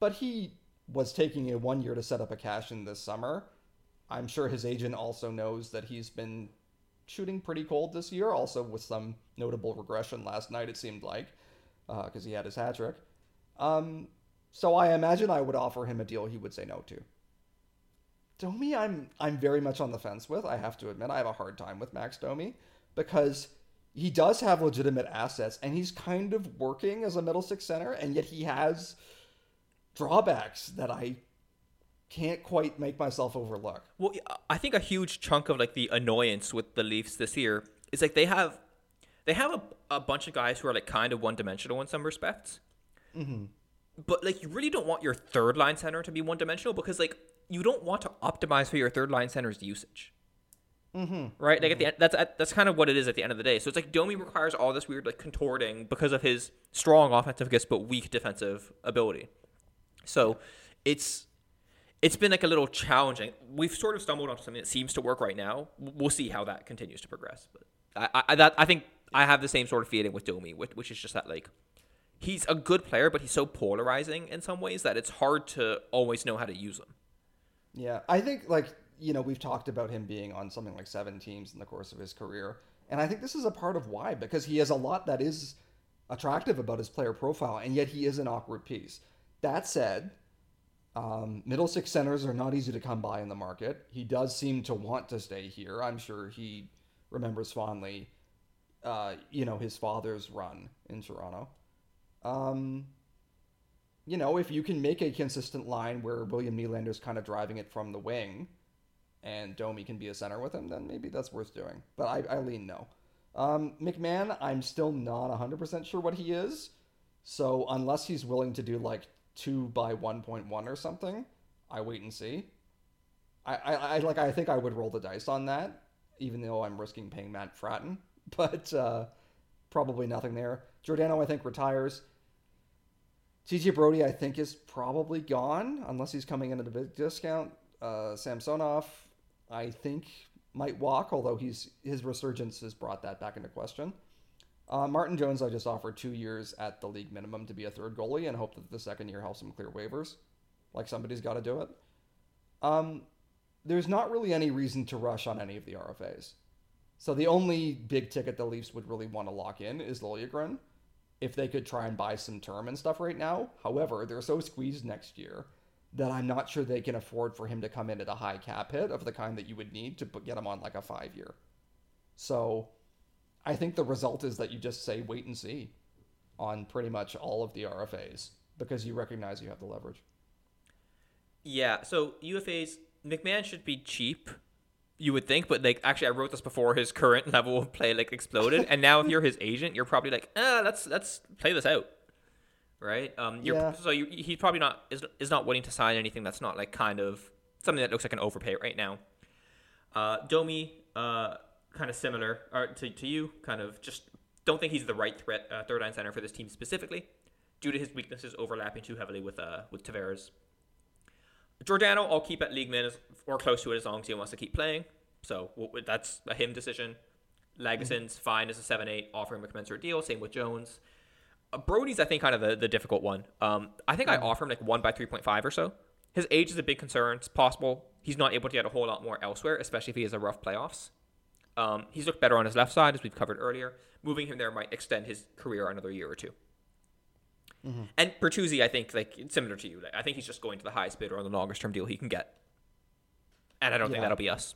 but he was taking a one year to set up a cash in this summer. I'm sure his agent also knows that he's been shooting pretty cold this year, also with some notable regression last night, it seemed like, because he had his hat trick. Um, so I imagine I would offer him a deal he would say no to. Domi, I'm I'm very much on the fence with. I have to admit, I have a hard time with Max Domi because he does have legitimate assets and he's kind of working as a middle six center, and yet he has drawbacks that I can't quite make myself overlook. Well, I think a huge chunk of like the annoyance with the Leafs this year is like they have they have a, a bunch of guys who are like kind of one dimensional in some respects. Mm-hmm. But like you really don't want your third line center to be one dimensional because like you don't want to optimize for your third line center's usage. Mm-hmm. Right, like at the end, that's that's kind of what it is at the end of the day. So it's like Domi requires all this weird like contorting because of his strong offensive gifts but weak defensive ability. So it's it's been like a little challenging. We've sort of stumbled onto something that seems to work right now. We'll see how that continues to progress. But I, I, that, I think I have the same sort of feeling with Domi, which, which is just that like he's a good player, but he's so polarizing in some ways that it's hard to always know how to use him. Yeah, I think like you know we've talked about him being on something like seven teams in the course of his career, and I think this is a part of why because he has a lot that is attractive about his player profile, and yet he is an awkward piece. That said, um, middle six centers are not easy to come by in the market. He does seem to want to stay here. I'm sure he remembers fondly, uh, you know, his father's run in Toronto. Um, you know, if you can make a consistent line where William Nylander's kind of driving it from the wing, and Domi can be a center with him, then maybe that's worth doing. But I, I lean no. Um, McMann, I'm still not 100% sure what he is. So unless he's willing to do like 2 by 1.1 or something, I wait and see. I, I, I like I think I would roll the dice on that, even though I'm risking paying Matt Fratton. But uh, probably nothing there. Giordano, I think, retires. TJ Brodie, I think, is probably gone unless he's coming in at a big discount. Uh, Samsonov, I think, might walk, although he's his resurgence has brought that back into question. Uh, Martin Jones, I just offered two years at the league minimum to be a third goalie and hope that the second year helps him clear waivers. Like somebody's got to do it. Um, there's not really any reason to rush on any of the RFAs. So the only big ticket the Leafs would really want to lock in is Liljegren if they could try and buy some term and stuff right now. However, they're so squeezed next year that I'm not sure they can afford for him to come in at a high cap hit of the kind that you would need to get him on like a five year. So I think the result is that you just say wait and see on pretty much all of the RFAs because you recognize you have the leverage. Yeah, so UFAs, McMann should be cheap, you would think, but like actually I wrote this before his current level of play like exploded, and now if you're his agent, you're probably like, ah, let's let's play this out, right? Um, you're, Yeah. so you, he's probably not is is not willing to sign anything that's not like kind of something that looks like an overpay right now. Uh, Domi, uh, kind of similar or to to you, kind of just don't think he's the right threat uh, third line center for this team specifically, due to his weaknesses overlapping too heavily with uh with Tavares. Giordano, I'll keep at league minutes or close to it as long as he wants to keep playing. So that's a him decision. Lagesson's fine as a 7 8, offering a commensurate deal. Same with Jones. Uh, Brodie's, I think, kind of the, the difficult one. Um, I think I offer him like 1 by 3.5 or so. His age is a big concern. It's possible he's not able to get a whole lot more elsewhere, especially if he has a rough playoffs. Um, he's looked better on his left side, as we've covered earlier. Moving him there might extend his career another year or 2 And Bertuzzi, I think, like similar to you, like, I think he's just going to the highest bidder on the longest term deal he can get, and I don't think that'll be us.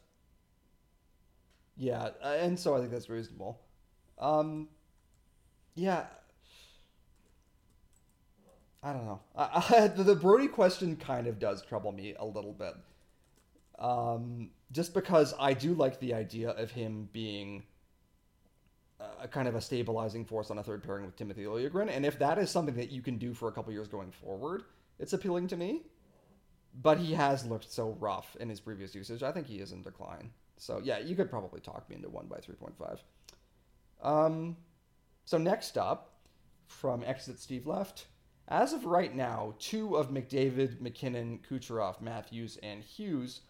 Yeah, uh, and so I think that's reasonable. Um, yeah, I don't know. I, I, the, the Brodie question kind of does trouble me a little bit, um, just because I do like the idea of him being a kind of a stabilizing force on a third pairing with Timothy Liljegren, and if that is something that you can do for a couple years going forward, it's appealing to me. But he has looked so rough in his previous usage. I think he is in decline. So yeah, you could probably talk me into one by three point five. Um, so next up, from Exit Steve Left, as of right now, two of McDavid, MacKinnon, Kucherov, Matthews, and Hughes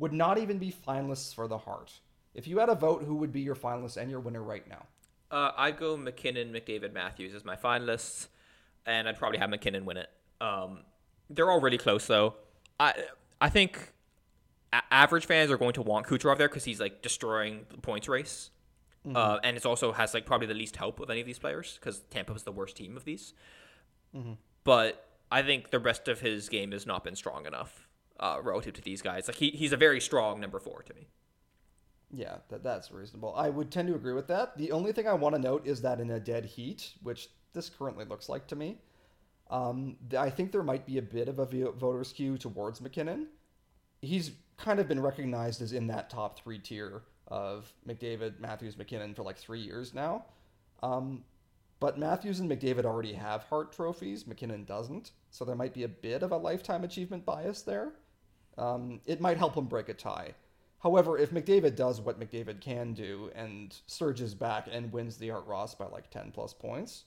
would not even be finalists for the Hart. If you had a vote, who would be your finalist and your winner right now? Uh, I'd go MacKinnon, McDavid, Matthews as my finalists, and I'd probably have MacKinnon win it. Um, they're all really close though. I I think a- average fans are going to want Kucherov there because he's like destroying the points race, uh, and it also has like probably the least help of any of these players because Tampa was the worst team of these. But I think the rest of his game has not been strong enough uh, relative to these guys. Like he, he's a very strong number four to me. Yeah, that, that's reasonable. I would tend to agree with that. The only thing I want to note is that in a dead heat, which this currently looks like to me, um, I think there might be a bit of a voter skew towards MacKinnon. He's kind of been recognized as in that top three tier of McDavid, Matthews, MacKinnon for like three years now. Um, but Matthews and McDavid already have Hart trophies. MacKinnon doesn't. So there might be a bit of a lifetime achievement bias there. Um, it might help him break a tie. However, if McDavid does what McDavid can do and surges back and wins the Art Ross by like 10 plus points,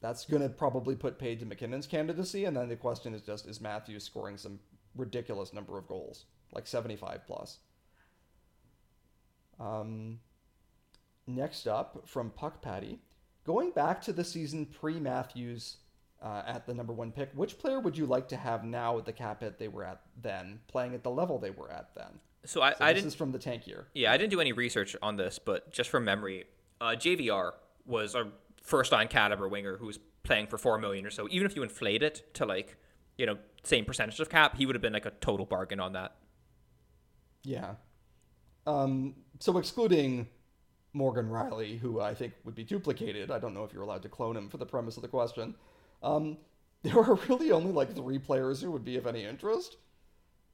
that's going to probably put paid to MacKinnon's candidacy. And then the question is just is Matthews scoring some ridiculous number of goals, like 75 plus? Um, next up from Puck Patty, going back to the season pre Matthews uh, at the number one pick, which player would you like to have now at the cap hit they were at then, playing at the level they were at then? So I, So I this didn't is from the tank year. Yeah, I didn't do any research on this, but just from memory, uh, JVR was a first line caliber winger who was playing for four million or so. Even if you inflate it to like, you know, same percentage of cap, he would have been like a total bargain on that. Yeah. Um, so excluding Morgan Rielly, who I think would be duplicated, I don't know if you're allowed to clone him for the premise of the question. Um, there are really only like three players who would be of any interest.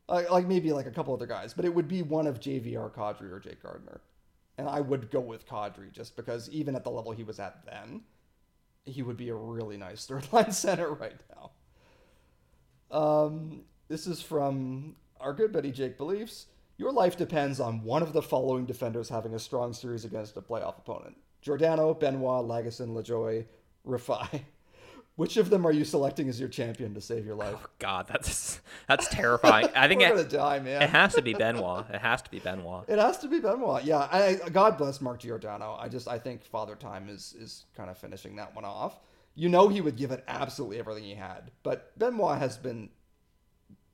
Uh, like maybe like a couple other guys, but it would be one of JVR, Kadri, or Jake Gardiner. And I would go with Kadri just because even at the level he was at then, he would be a really nice third line center right now. Um, this is from our good buddy Jake Beliefs. Your life depends on one of the following defenders having a strong series against a playoff opponent Giordano, Benoit, Lagesson, Lajoie, Rifai. Which of them are you selecting as your champion to save your life? Oh God, that's that's terrifying. I think We're it, gonna die, man. it has to be Benoit. It has to be Benoit. It has to be Benoit. Yeah, I, God bless Mark Giordano. I just I think Father Time is is kind of finishing that one off. You know he would give it absolutely everything he had, but Benoit has been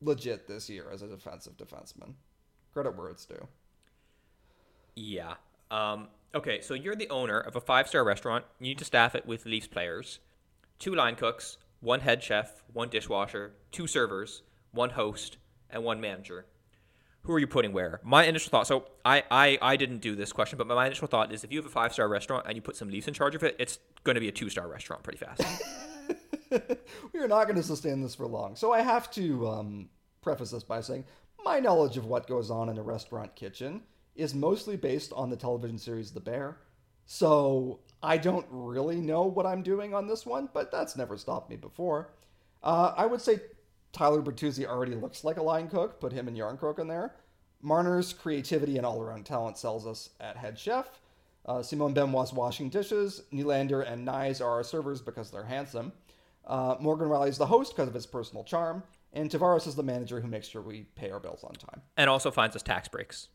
legit this year as a defensive defenseman. Credit where it's due. Yeah. Um, okay, so you're the owner of a five star restaurant. You need to staff it with Leafs players, two line cooks, one head chef, one dishwasher, two servers, one host, and one manager. Who are you putting where? My initial thought. So I, I, I didn't do this question, but my initial thought is if you have a five star restaurant and you put some Leafs in charge of it, it's going to be a two star restaurant pretty fast. we are not going to sustain this for long. So I have to um, preface this by saying my knowledge of what goes on in a restaurant kitchen is mostly based on the television series The Bear. So I don't really know what I'm doing on this one, but that's never stopped me before. Uh, I would say Tyler Bertuzzi already looks like a line cook. Put him and Järnkrok in there. Marner's creativity and all-around talent sells us at head chef. Uh, Simon Benoit's washing dishes. Nylander and Knies are our servers because they're handsome. Uh, Morgan Rielly is the host because of his personal charm. And Tavares is the manager who makes sure we pay our bills on time. and also finds us tax breaks.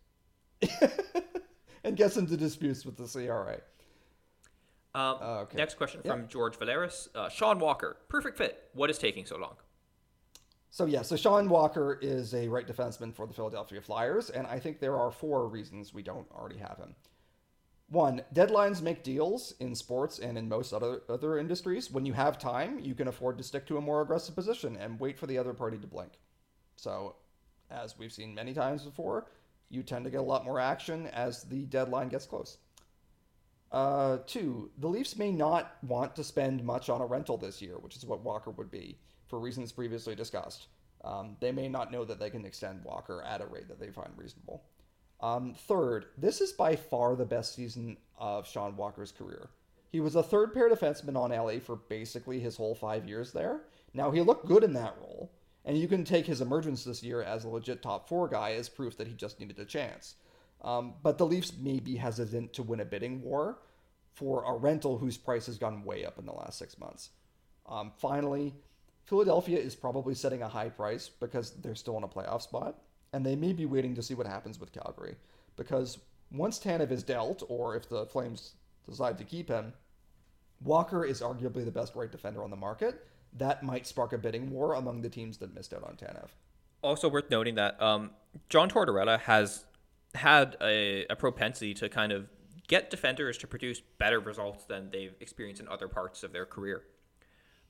and gets into disputes with the CRA. Um, Oh, okay. Next question Yeah. from George Valeris. Uh, Sean Walker, perfect fit. What is taking so long? So yeah, so Sean Walker is a right defenseman for the Philadelphia Flyers, and I think there are four reasons we don't already have him. One, deadlines make deals in sports and in most other other industries. When you have time, you can afford to stick to a more aggressive position and wait for the other party to blink. So, as we've seen many times before, you tend to get a lot more action as the deadline gets close. Uh, two, the Leafs may not want to spend much on a rental this year, which is what Walker would be, for reasons previously discussed. Um, they may not know that they can extend Walker at a rate that they find reasonable. Um, third, this is by far the best season of Sean Walker's career. He was a third pair defenseman on LA for basically his whole five years there. Now, he looked good in that role, and you can take his emergence this year as a legit top four guy as proof that he just needed a chance. Um, but the Leafs may be hesitant to win a bidding war for a rental whose price has gone way up in the last six months. Um, finally, Philadelphia is probably setting a high price because they're still in a playoff spot, and they may be waiting to see what happens with Calgary. Because once Tanev is dealt, or if the Flames decide to keep him, Walker is arguably the best right defender on the market. That might spark a bidding war among the teams that missed out on Tanev. Also worth noting that um, John Tortorella has had a, a propensity to kind of get defenders to produce better results than they've experienced in other parts of their career.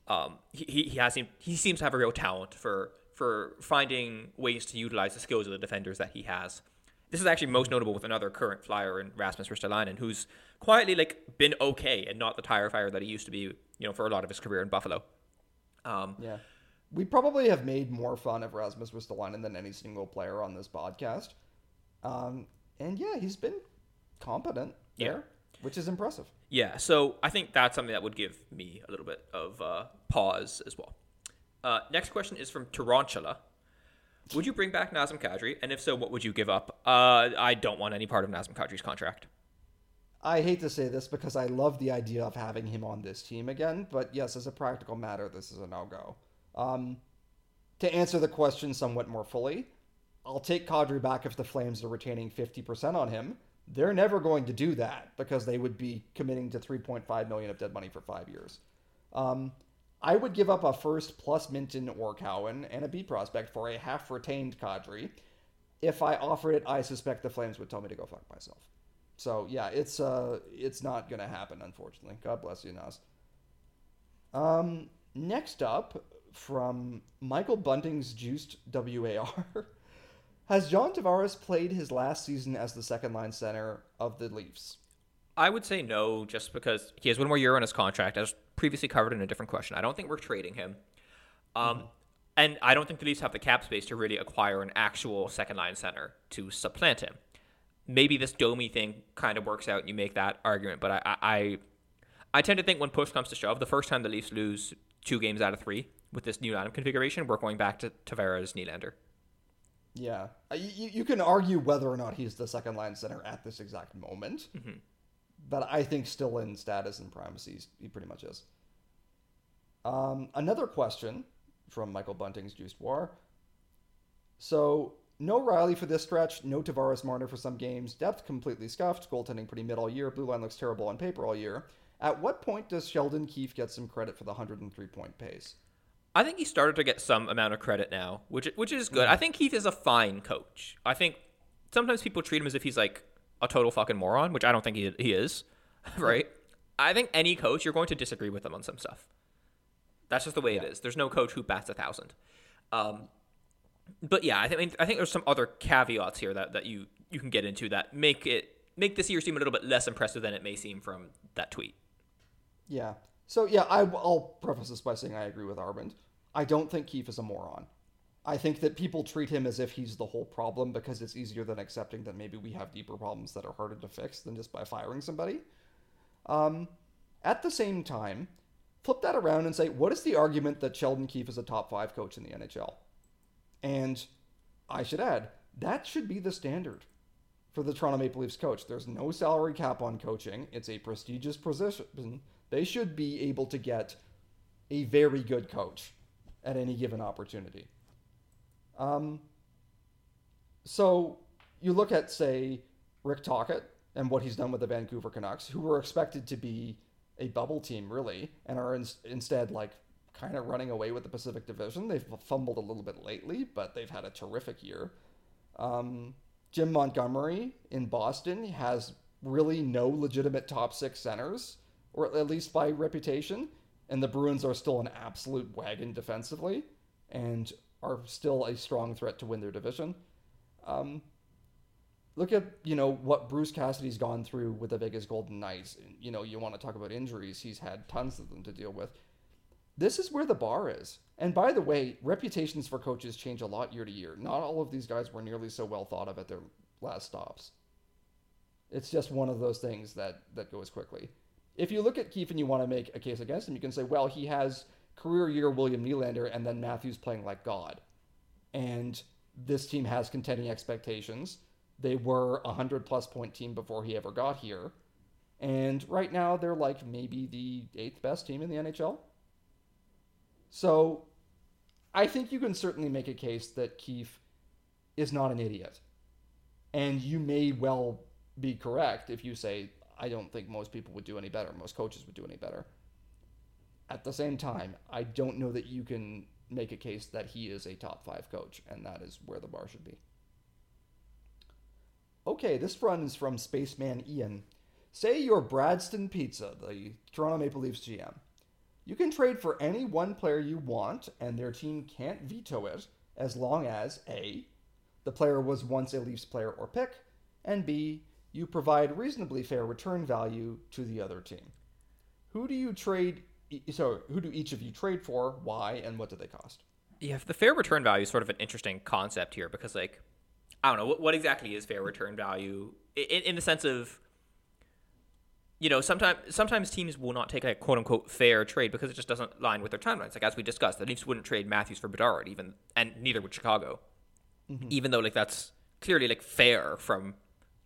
Um, he, he has he seems to have a real talent for for finding ways to utilize the skills of the defenders that he has. This is actually most notable with another current flyer in Rasmus Ristolainen, who's quietly like been okay and not the tire fire that he used to be, you know, for a lot of his career in Buffalo. Um, yeah, we probably have made more fun of Rasmus Ristolainen than any single player on this podcast. Um, and yeah, he's been competent there, yeah. which is impressive. Yeah, so I think that's something that would give me a little bit of uh, pause as well. Uh, next question is from Tarantula. Would you bring back Nazem Kadri? And if so, what would you give up? Uh, I don't want any part of Nazem Kadri's contract. I hate to say this because I love the idea of having him on this team again, but yes, as a practical matter, this is a no go. Um, to answer the question somewhat more fully, I'll take Kadri back if the Flames are retaining 50% on him. They're never going to do that because they would be committing to 3.5 million of dead money for five years. Um, I would give up a first plus Minten or Cowan and a B prospect for a half retained Kadri. If I offered it, I suspect the Flames would tell me to go fuck myself. So yeah, it's uh, it's not gonna happen, unfortunately. God bless you, Nas. Um, next up from Michael Bunting's juiced WAR. Has John Tavares played his last season as the second line center of the Leafs? I would say no, just because he has one more year on his contract, as previously covered in a different question. I don't think we're trading him. Um, mm-hmm. And I don't think the Leafs have the cap space to really acquire an actual second line center to supplant him. Maybe this Domi thing kind of works out and you make that argument, but I, I, I tend to think when push comes to shove, the first time the Leafs lose two games out of three with this new lineup configuration, we're going back to Tavares Nylander. Yeah, uh, you, you can argue whether or not he's the second line center at this exact moment. Mm-hmm but I think still in status and primacy, he pretty much is. Um, another question from Michael Bunting's Juiced War. So, no Rielly for this stretch, no Tavares Marner for some games, depth completely scuffed, goaltending pretty mid all year, blue line looks terrible on paper all year. At what point does Sheldon Keefe get some credit for the 103 point pace? I think he started to get some amount of credit now, which which is good. Mm. I think Heath is a fine coach. I think sometimes people treat him as if he's like a total fucking moron, which I don't think he, he is, right? I think any coach, you're going to disagree with them on some stuff. That's just the way yeah. it is. There's no coach who bats a thousand. Um, but yeah, I think I think there's some other caveats here that, that you you can get into that make it make this year seem a little bit less impressive than it may seem from that tweet. Yeah. So yeah, I, will preface this by saying I agree with Arvind. I don't think Keefe is a moron. I think that people treat him as if he's the whole problem because it's easier than accepting that maybe we have deeper problems that are harder to fix than just by firing somebody. Um, at the same time, flip that around and say, what is the argument that Sheldon Keefe is a top five coach in the NHL? And I should add, that should be the standard for the Toronto Maple Leafs coach. There's no salary cap on coaching, it's a prestigious position. They should be able to get a very good coach at any given opportunity. Um, so you look at, say, Rick Tocchet and what he's done with the Vancouver Canucks, who were expected to be a bubble team, really, and are in, instead like kind of running away with the Pacific Division. They've fumbled a little bit lately, but they've had a terrific year. Um, Jim Montgomery in Boston has really no legitimate top six centers, or at least by reputation. And the Bruins are still an absolute wagon defensively and are still a strong threat to win their division. Um, look at you know what Bruce Cassidy's gone through with the Vegas Golden Knights. You know, you want to talk about injuries; he's had tons of them to deal with. This is where the bar is. And by the way, reputations for coaches change a lot year to year. Not all of these guys were nearly so well thought of at their last stops. It's just one of those things that that goes quickly. If you look at Keefe and you want to make a case against him, you can say, well, he has career year William Nylander and then Matthews playing like God. And this team has contending expectations. They were a 100 plus point team before he ever got here. And right now they're like maybe the eighth best team in the NHL. So I think you can certainly make a case that Keefe is not an idiot. And you may well be correct if you say, I don't think most people would do any better, most coaches would do any better. At the same time, I don't know that you can make a case that he is a top five coach, and that is where the bar should be. Okay, this run is from Spaceman Ian. Say you're Bradston Pizza, the Toronto Maple Leafs GM. You can trade for any one player you want, and their team can't veto it as long as A. The player was once a Leafs player or pick, and B. You provide reasonably fair return value to the other team. Who do you trade? So, who do each of you trade for? Why? And what do they cost? Yeah, the fair return value is sort of an interesting concept here because, like, I don't know what, what exactly is fair return value in, in the sense of you know, sometimes sometimes teams will not take a quote unquote fair trade because it just doesn't line with their timelines. Like as we discussed, the Leafs wouldn't trade Matthews for Bedard, even and neither would Chicago, mm-hmm. even though like that's clearly like fair from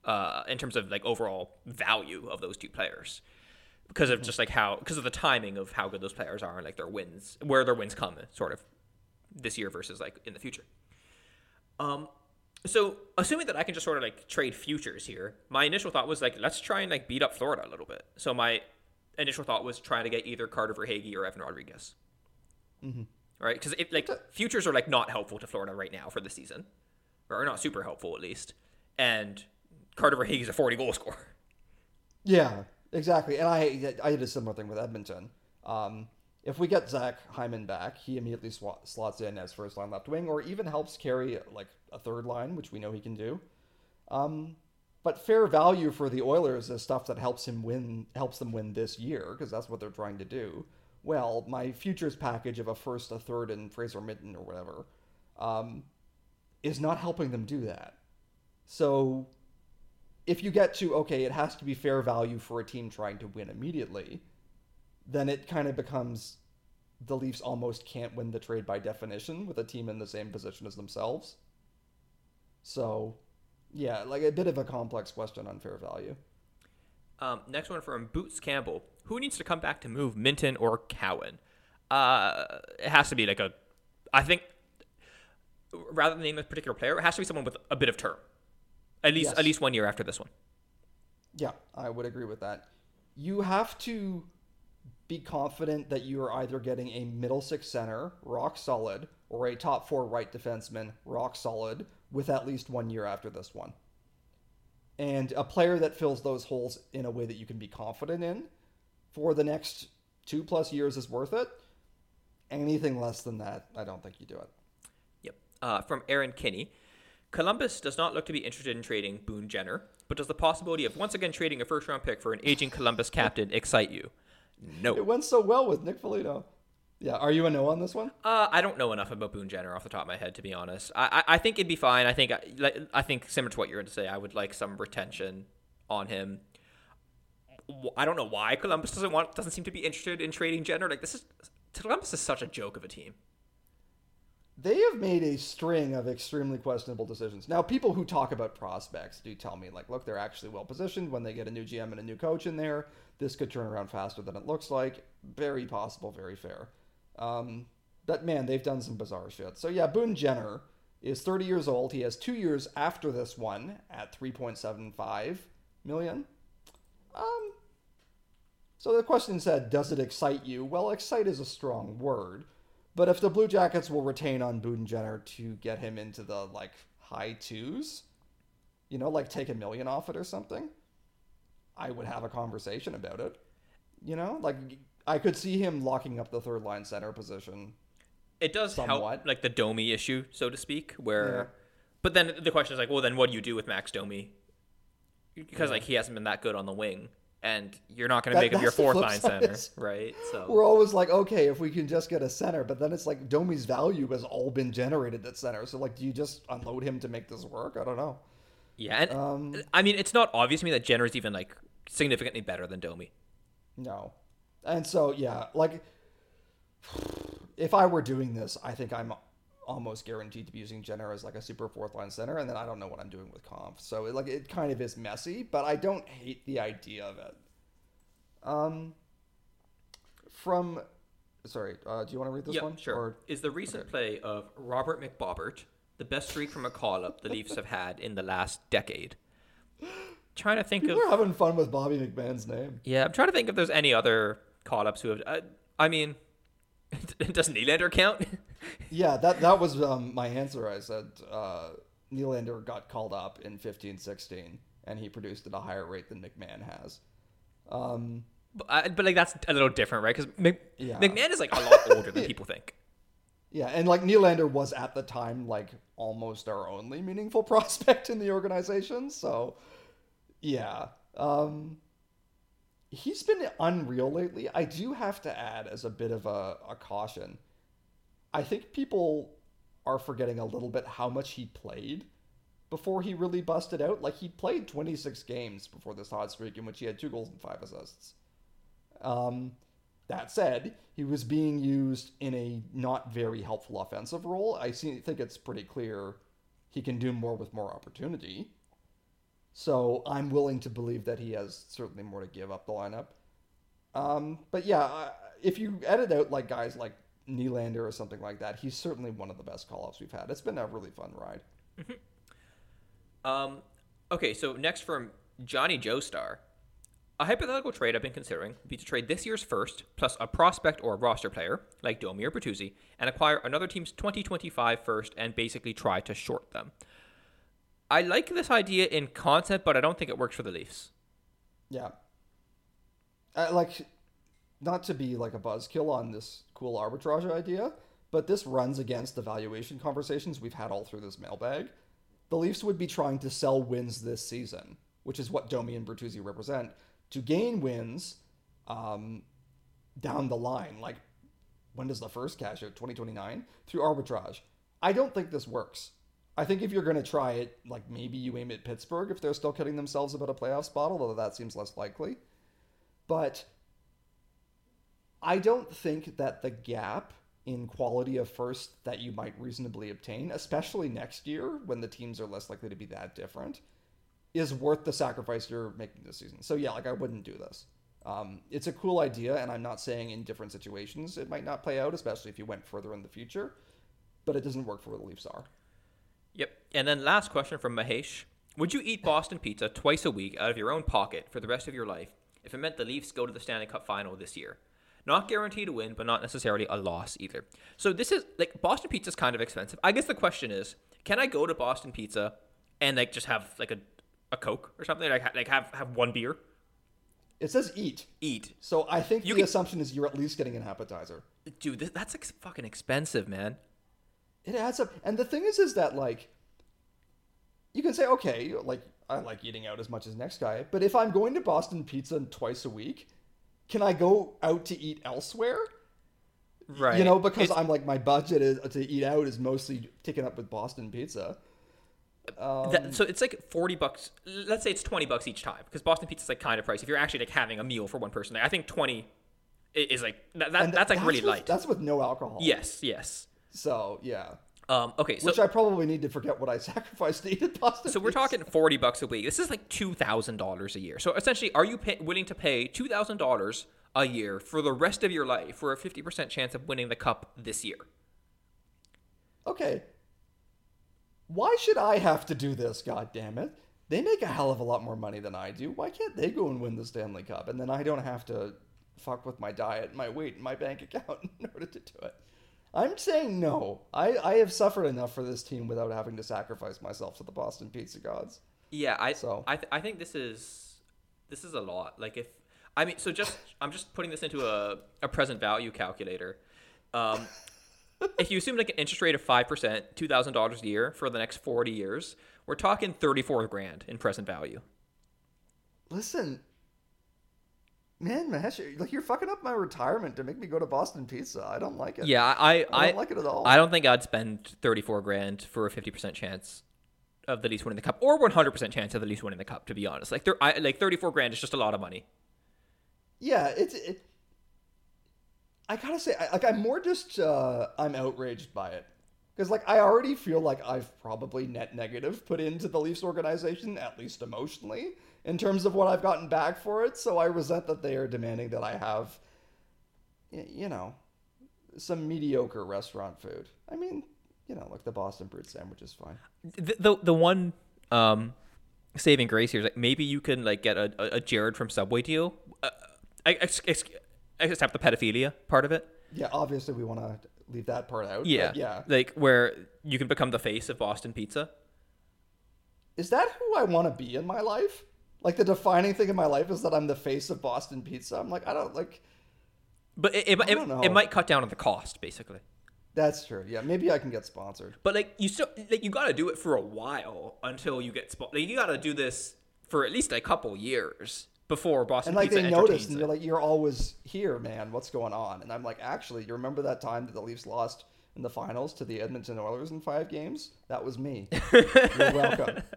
uh, in terms of like overall value of those two players because of just like how because of the timing of how good those players are and like their wins where their wins come sort of this year versus like in the future. Um, so assuming that I can just sort of like trade futures here, my initial thought was like let's try and like beat up Florida a little bit. So my initial thought was trying to get either Carter Verhaeghe or Evan Rodrigues. Mm-hmm. Right, because it like futures are like not helpful to Florida right now for the season, or not super helpful at least. And Carter Verhaeghe is a forty goal scorer. Yeah, exactly. And I I did a similar thing with Edmonton. Um, if we get Zach Hyman back, he immediately slots in as first line left wing, or even helps carry like a third line, which we know he can do. Um, but fair value for the Oilers is stuff that helps him win, helps them win this year because that's what they're trying to do. Well, my futures package of a first, a third, and Fraser Minten or whatever um, is not helping them do that. So, if you get to okay, it has to be fair value for a team trying to win immediately then it kind of becomes the Leafs almost can't win the trade by definition with a team in the same position as themselves. So, yeah, like a bit of a complex question on fair value. Um, next one from Boots Campbell. Who needs to come back to move Minten or Cowan? Uh, it has to be like a, I think, rather than name a particular player, it has to be someone with a bit of term, at least yes. at least one year after this one. Yeah, I would agree with that. You have to be confident that you are either getting a middle six center, rock solid, or a top four right defenseman, rock solid, with at least one year after this one. And a player that fills those holes in a way that you can be confident in for the next two plus years is worth it. Anything less than that, I don't think you do it. Yep. Uh, from Aaron Kinney. Columbus does not look to be interested in trading Boone Jenner, but does the possibility of once again trading a first round pick for an aging Columbus captain excite you? No. It went so well with Nick Foligno. Yeah, are you a no on this one? Uh, I don't know enough about Boone Jenner off the top of my head, to be honest. I, I, I think it'd be fine. I think I think similar to what you're going to say, I would like some retention on him. I don't know why Columbus doesn't want doesn't seem to be interested in trading Jenner. Like this is Columbus is such a joke of a team they have made a string of extremely questionable decisions. Now, people who talk about prospects do tell me, like, look, they're actually well positioned when they get a new GM and a new coach in there. This could turn around faster than it looks like. Very possible, very fair. Um, but man, they've done some bizarre shit. So yeah, Boone Jenner is 30 years old. He has two years after this one at 3.75 million. Um, So the question said, does it excite you? Well, excite is a strong word. But if the Blue Jackets will retain on Boone Jenner to get him into the like high twos, you know, like take a million off it or something, I would have a conversation about it. You know, like I could see him locking up the third line center position. It does Somewhat. help, like the Domi issue, so to speak, where. Yeah. But then the question is like, well, then what do you do with Max Domi? Because like he hasn't been that good on the wing, and you're not going to That- make him your fourth line center, right? So We're always like, okay, if we can just get a center, but then it's like Domi's value has all been generated at center. So like, do you just unload him to make this work? I don't know. yeah, and Um, I mean, it's not obvious to me that Jenner is even like significantly better than Domi. No. And so, yeah, like, if I were doing this, I think I'm almost guaranteed to be using Jenner as like a super fourth line center, and then I don't know what I'm doing with Kampf. So, it, like, it kind of is messy, but I don't hate the idea of it. Um, from, sorry, uh, do you want to read this yeah, one? sure. Or- Is the recent play of Robert McBobbert the best streak from a call up the Leafs have had in the last decade? Trying to think of People are having fun with Bobby McMann's name. Yeah, I'm trying to think if there's any other call ups who have. Uh, I mean, does Nylander count? Yeah, that that was um, my answer. I said uh, Nylander got called up in 15-16, and he produced at a higher rate than McMann has. Um, but, uh, but like that's a little different, right? Because Mc, Yeah. McMann is like a lot older than people think. yeah, and like Nylander was at the time like almost our only meaningful prospect in the organization. So, yeah, um, he's been unreal lately. I do have to add as a bit of a, a caution. I think people are forgetting a little bit how much he played before he really busted out. Like he played 26 games before this hot streak in which he had two goals and five assists. Um, that said, he was being used in a not very helpful offensive role. I see, think it's pretty clear he can do more with more opportunity. So I'm willing to believe that he has certainly more to give up the lineup. Um, but yeah, uh, if you edit out like guys like Nylander or something like that, he's certainly one of the best call-ups we've had. It's been a really fun ride. Um, okay, so next from Johnny Joestar. A hypothetical trade I've been considering would be to trade this year's first plus a prospect or a roster player, like Domi or Bertuzzi, and acquire another team's 2025 first and basically try to short them. I like this idea in concept, but I don't think it works for the Leafs. Yeah. Uh, like, not to be like a buzzkill on this cool arbitrage idea, but this runs against the valuation conversations we've had all through this mailbag. The Leafs would be trying to sell wins this season, which is what Domi and Bertuzzi represent, to gain wins um, down the line. Like, when does the first cash out? 2029? Through arbitrage. I don't think this works. I think if you're going to try it, like maybe you aim at Pittsburgh if they're still cutting themselves about a playoff spot, although that seems less likely. But I don't think that the gap in quality of first that you might reasonably obtain, especially next year when the teams are less likely to be that different, is worth the sacrifice you're making this season. So yeah, like I wouldn't do this. Um, it's a cool idea, and I'm not saying in different situations it might not play out, especially if you went further in the future. But it doesn't work for where the Leafs are. Yep. And then last question from Mahesh. Would you eat Boston pizza twice a week out of your own pocket for the rest of your life if it meant the Leafs go to the Stanley Cup final this year? Not guaranteed to win, but not necessarily a loss either. So this is like Boston pizza is kind of expensive. I guess the question is, can I go to Boston Pizza and like just have like a, a Coke or something? Like like have have one beer, It says eat, eat. so I think You the can- assumption is you're at least getting an appetizer. Dude, th- that's ex- fucking expensive, man. It adds up. And the thing is, is that like, you can say, okay, like I like eating out as much as next guy, but if I'm going to Boston Pizza twice a week, can I go out to eat elsewhere? Right. You know, because It's- I'm like my budget is to eat out is mostly taken up with Boston Pizza. Um, That, so it's like forty bucks. Let's say it's twenty bucks each time because Boston pizza is like kind of pricey. If you're actually like having a meal for one person, like, I think twenty is like that. that that's like really with, light. That's with no alcohol. yes, yes. So yeah, Um, okay, so which I probably need to forget what I sacrificed to eat at Boston. so we're talking forty bucks a week. This is like two thousand dollars a year. So essentially, are you pay, willing to pay two thousand dollars a year for the rest of your life for a fifty percent chance of winning the cup this year? okay, why should I have to do this? God damn it! They make a hell of a lot more money than I do. Why can't they go and win the Stanley Cup, and then I don't have to fuck with my diet, my weight, and my bank account in order to do it. I'm saying no. I, I have suffered enough for this team without having to sacrifice myself to the Boston Pizza Gods. Yeah, I So- I, th- I think this is this is a lot. Like if I mean, so just I'm just putting this into a, a present value calculator. Um, if you assume like an interest rate of five percent, two thousand dollars a year for the next forty years, we're talking thirty four grand in present value. Listen, man, Mahesh, you're- like you're fucking up my retirement to make me go to Boston Pizza. I don't like it. Yeah, I I I, don't like it at all. I don't think I'd spend thirty four grand for a fifty percent chance of the Leafs winning the cup, or one hundred percent chance of the Leafs winning the cup. To be honest, like I, like thirty four grand is just a lot of money. yeah, it's it. I gotta say, I, like I'm more just uh, I'm outraged by it because like I already feel like I've probably net negative put into the Leafs organization at least emotionally in terms of what I've gotten back for it. So I resent that they are demanding that I have, you know, some mediocre restaurant food. I mean, you know, like the Boston Brute sandwich is fine. the the, the one um, saving grace here is like maybe you can like get a, a, a Jared from Subway deal. Uh, I, I, I except the pedophilia part of it. Yeah, obviously we want to leave that part out. but Yeah, yeah. like where you can become the face of Boston Pizza. Is that who I want to be in my life? Like the defining thing in my life is that I'm the face of Boston Pizza. I'm like, I don't like. But it, it, it, it might cut down on the cost, basically. That's true. Yeah, maybe I can get sponsored. But like you still like you got to do it for a while until you get spot. Like you got to do this for at least a couple years before Boston And like Pizza they noticed, and you're like, you're always here, man. What's going on? And I'm like, actually, you remember that time that the Leafs lost in the finals to the Edmonton Oilers in five games? That was me. you're welcome.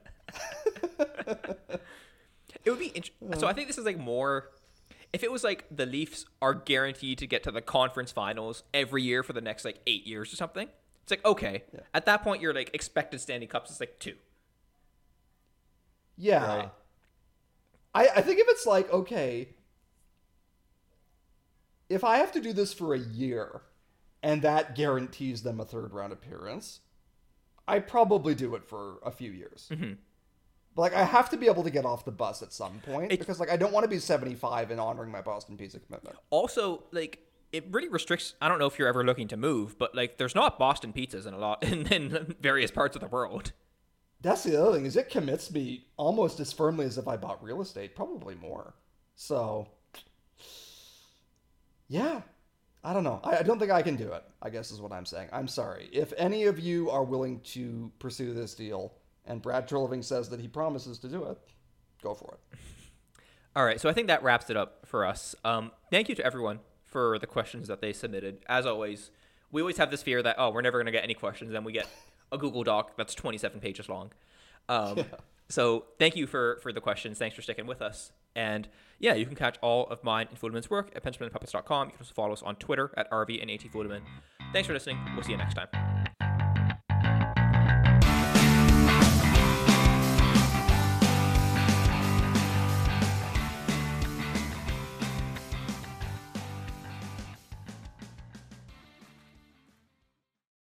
It would be int- so. I think this is like more. If it was like the Leafs are guaranteed to get to the conference finals every year for the next like eight years or something, it's like okay. Yeah. At that point, your like expected standing cups is like two. Yeah. Right. I, I think if it's like, okay, if I have to do this for a year and that guarantees them a third round appearance, I probably do it for a few years. Mm-hmm. But like, I have to be able to get off the bus at some point It- because like I don't want to be 75 and honoring my Boston Pizza commitment. Also, like it really restricts. I don't know if you're ever looking to move, but like there's not Boston pizzas in a lot in, in various parts of the world. That's the other thing is it commits me almost as firmly as if I bought real estate, probably more. So, yeah, I don't know. I, I don't think I can do it. I guess is what I'm saying. I'm sorry. If any of you are willing to pursue this deal, and Brad Treliving says that he promises to do it, go for it. All right, so I think that wraps it up for us. Um, thank you to everyone for the questions that they submitted. As always, we always have this fear that oh, we're never going to get any questions, then we get a Google Doc that's 27 pages long. Um, So thank you for for the questions. Thanks for sticking with us. And yeah, you can catch all of mine and Fulemin's work at pensionplanpuppets.com. You can also follow us on Twitter at Arvind AT Fudeman. Thanks for listening. We'll see you next time.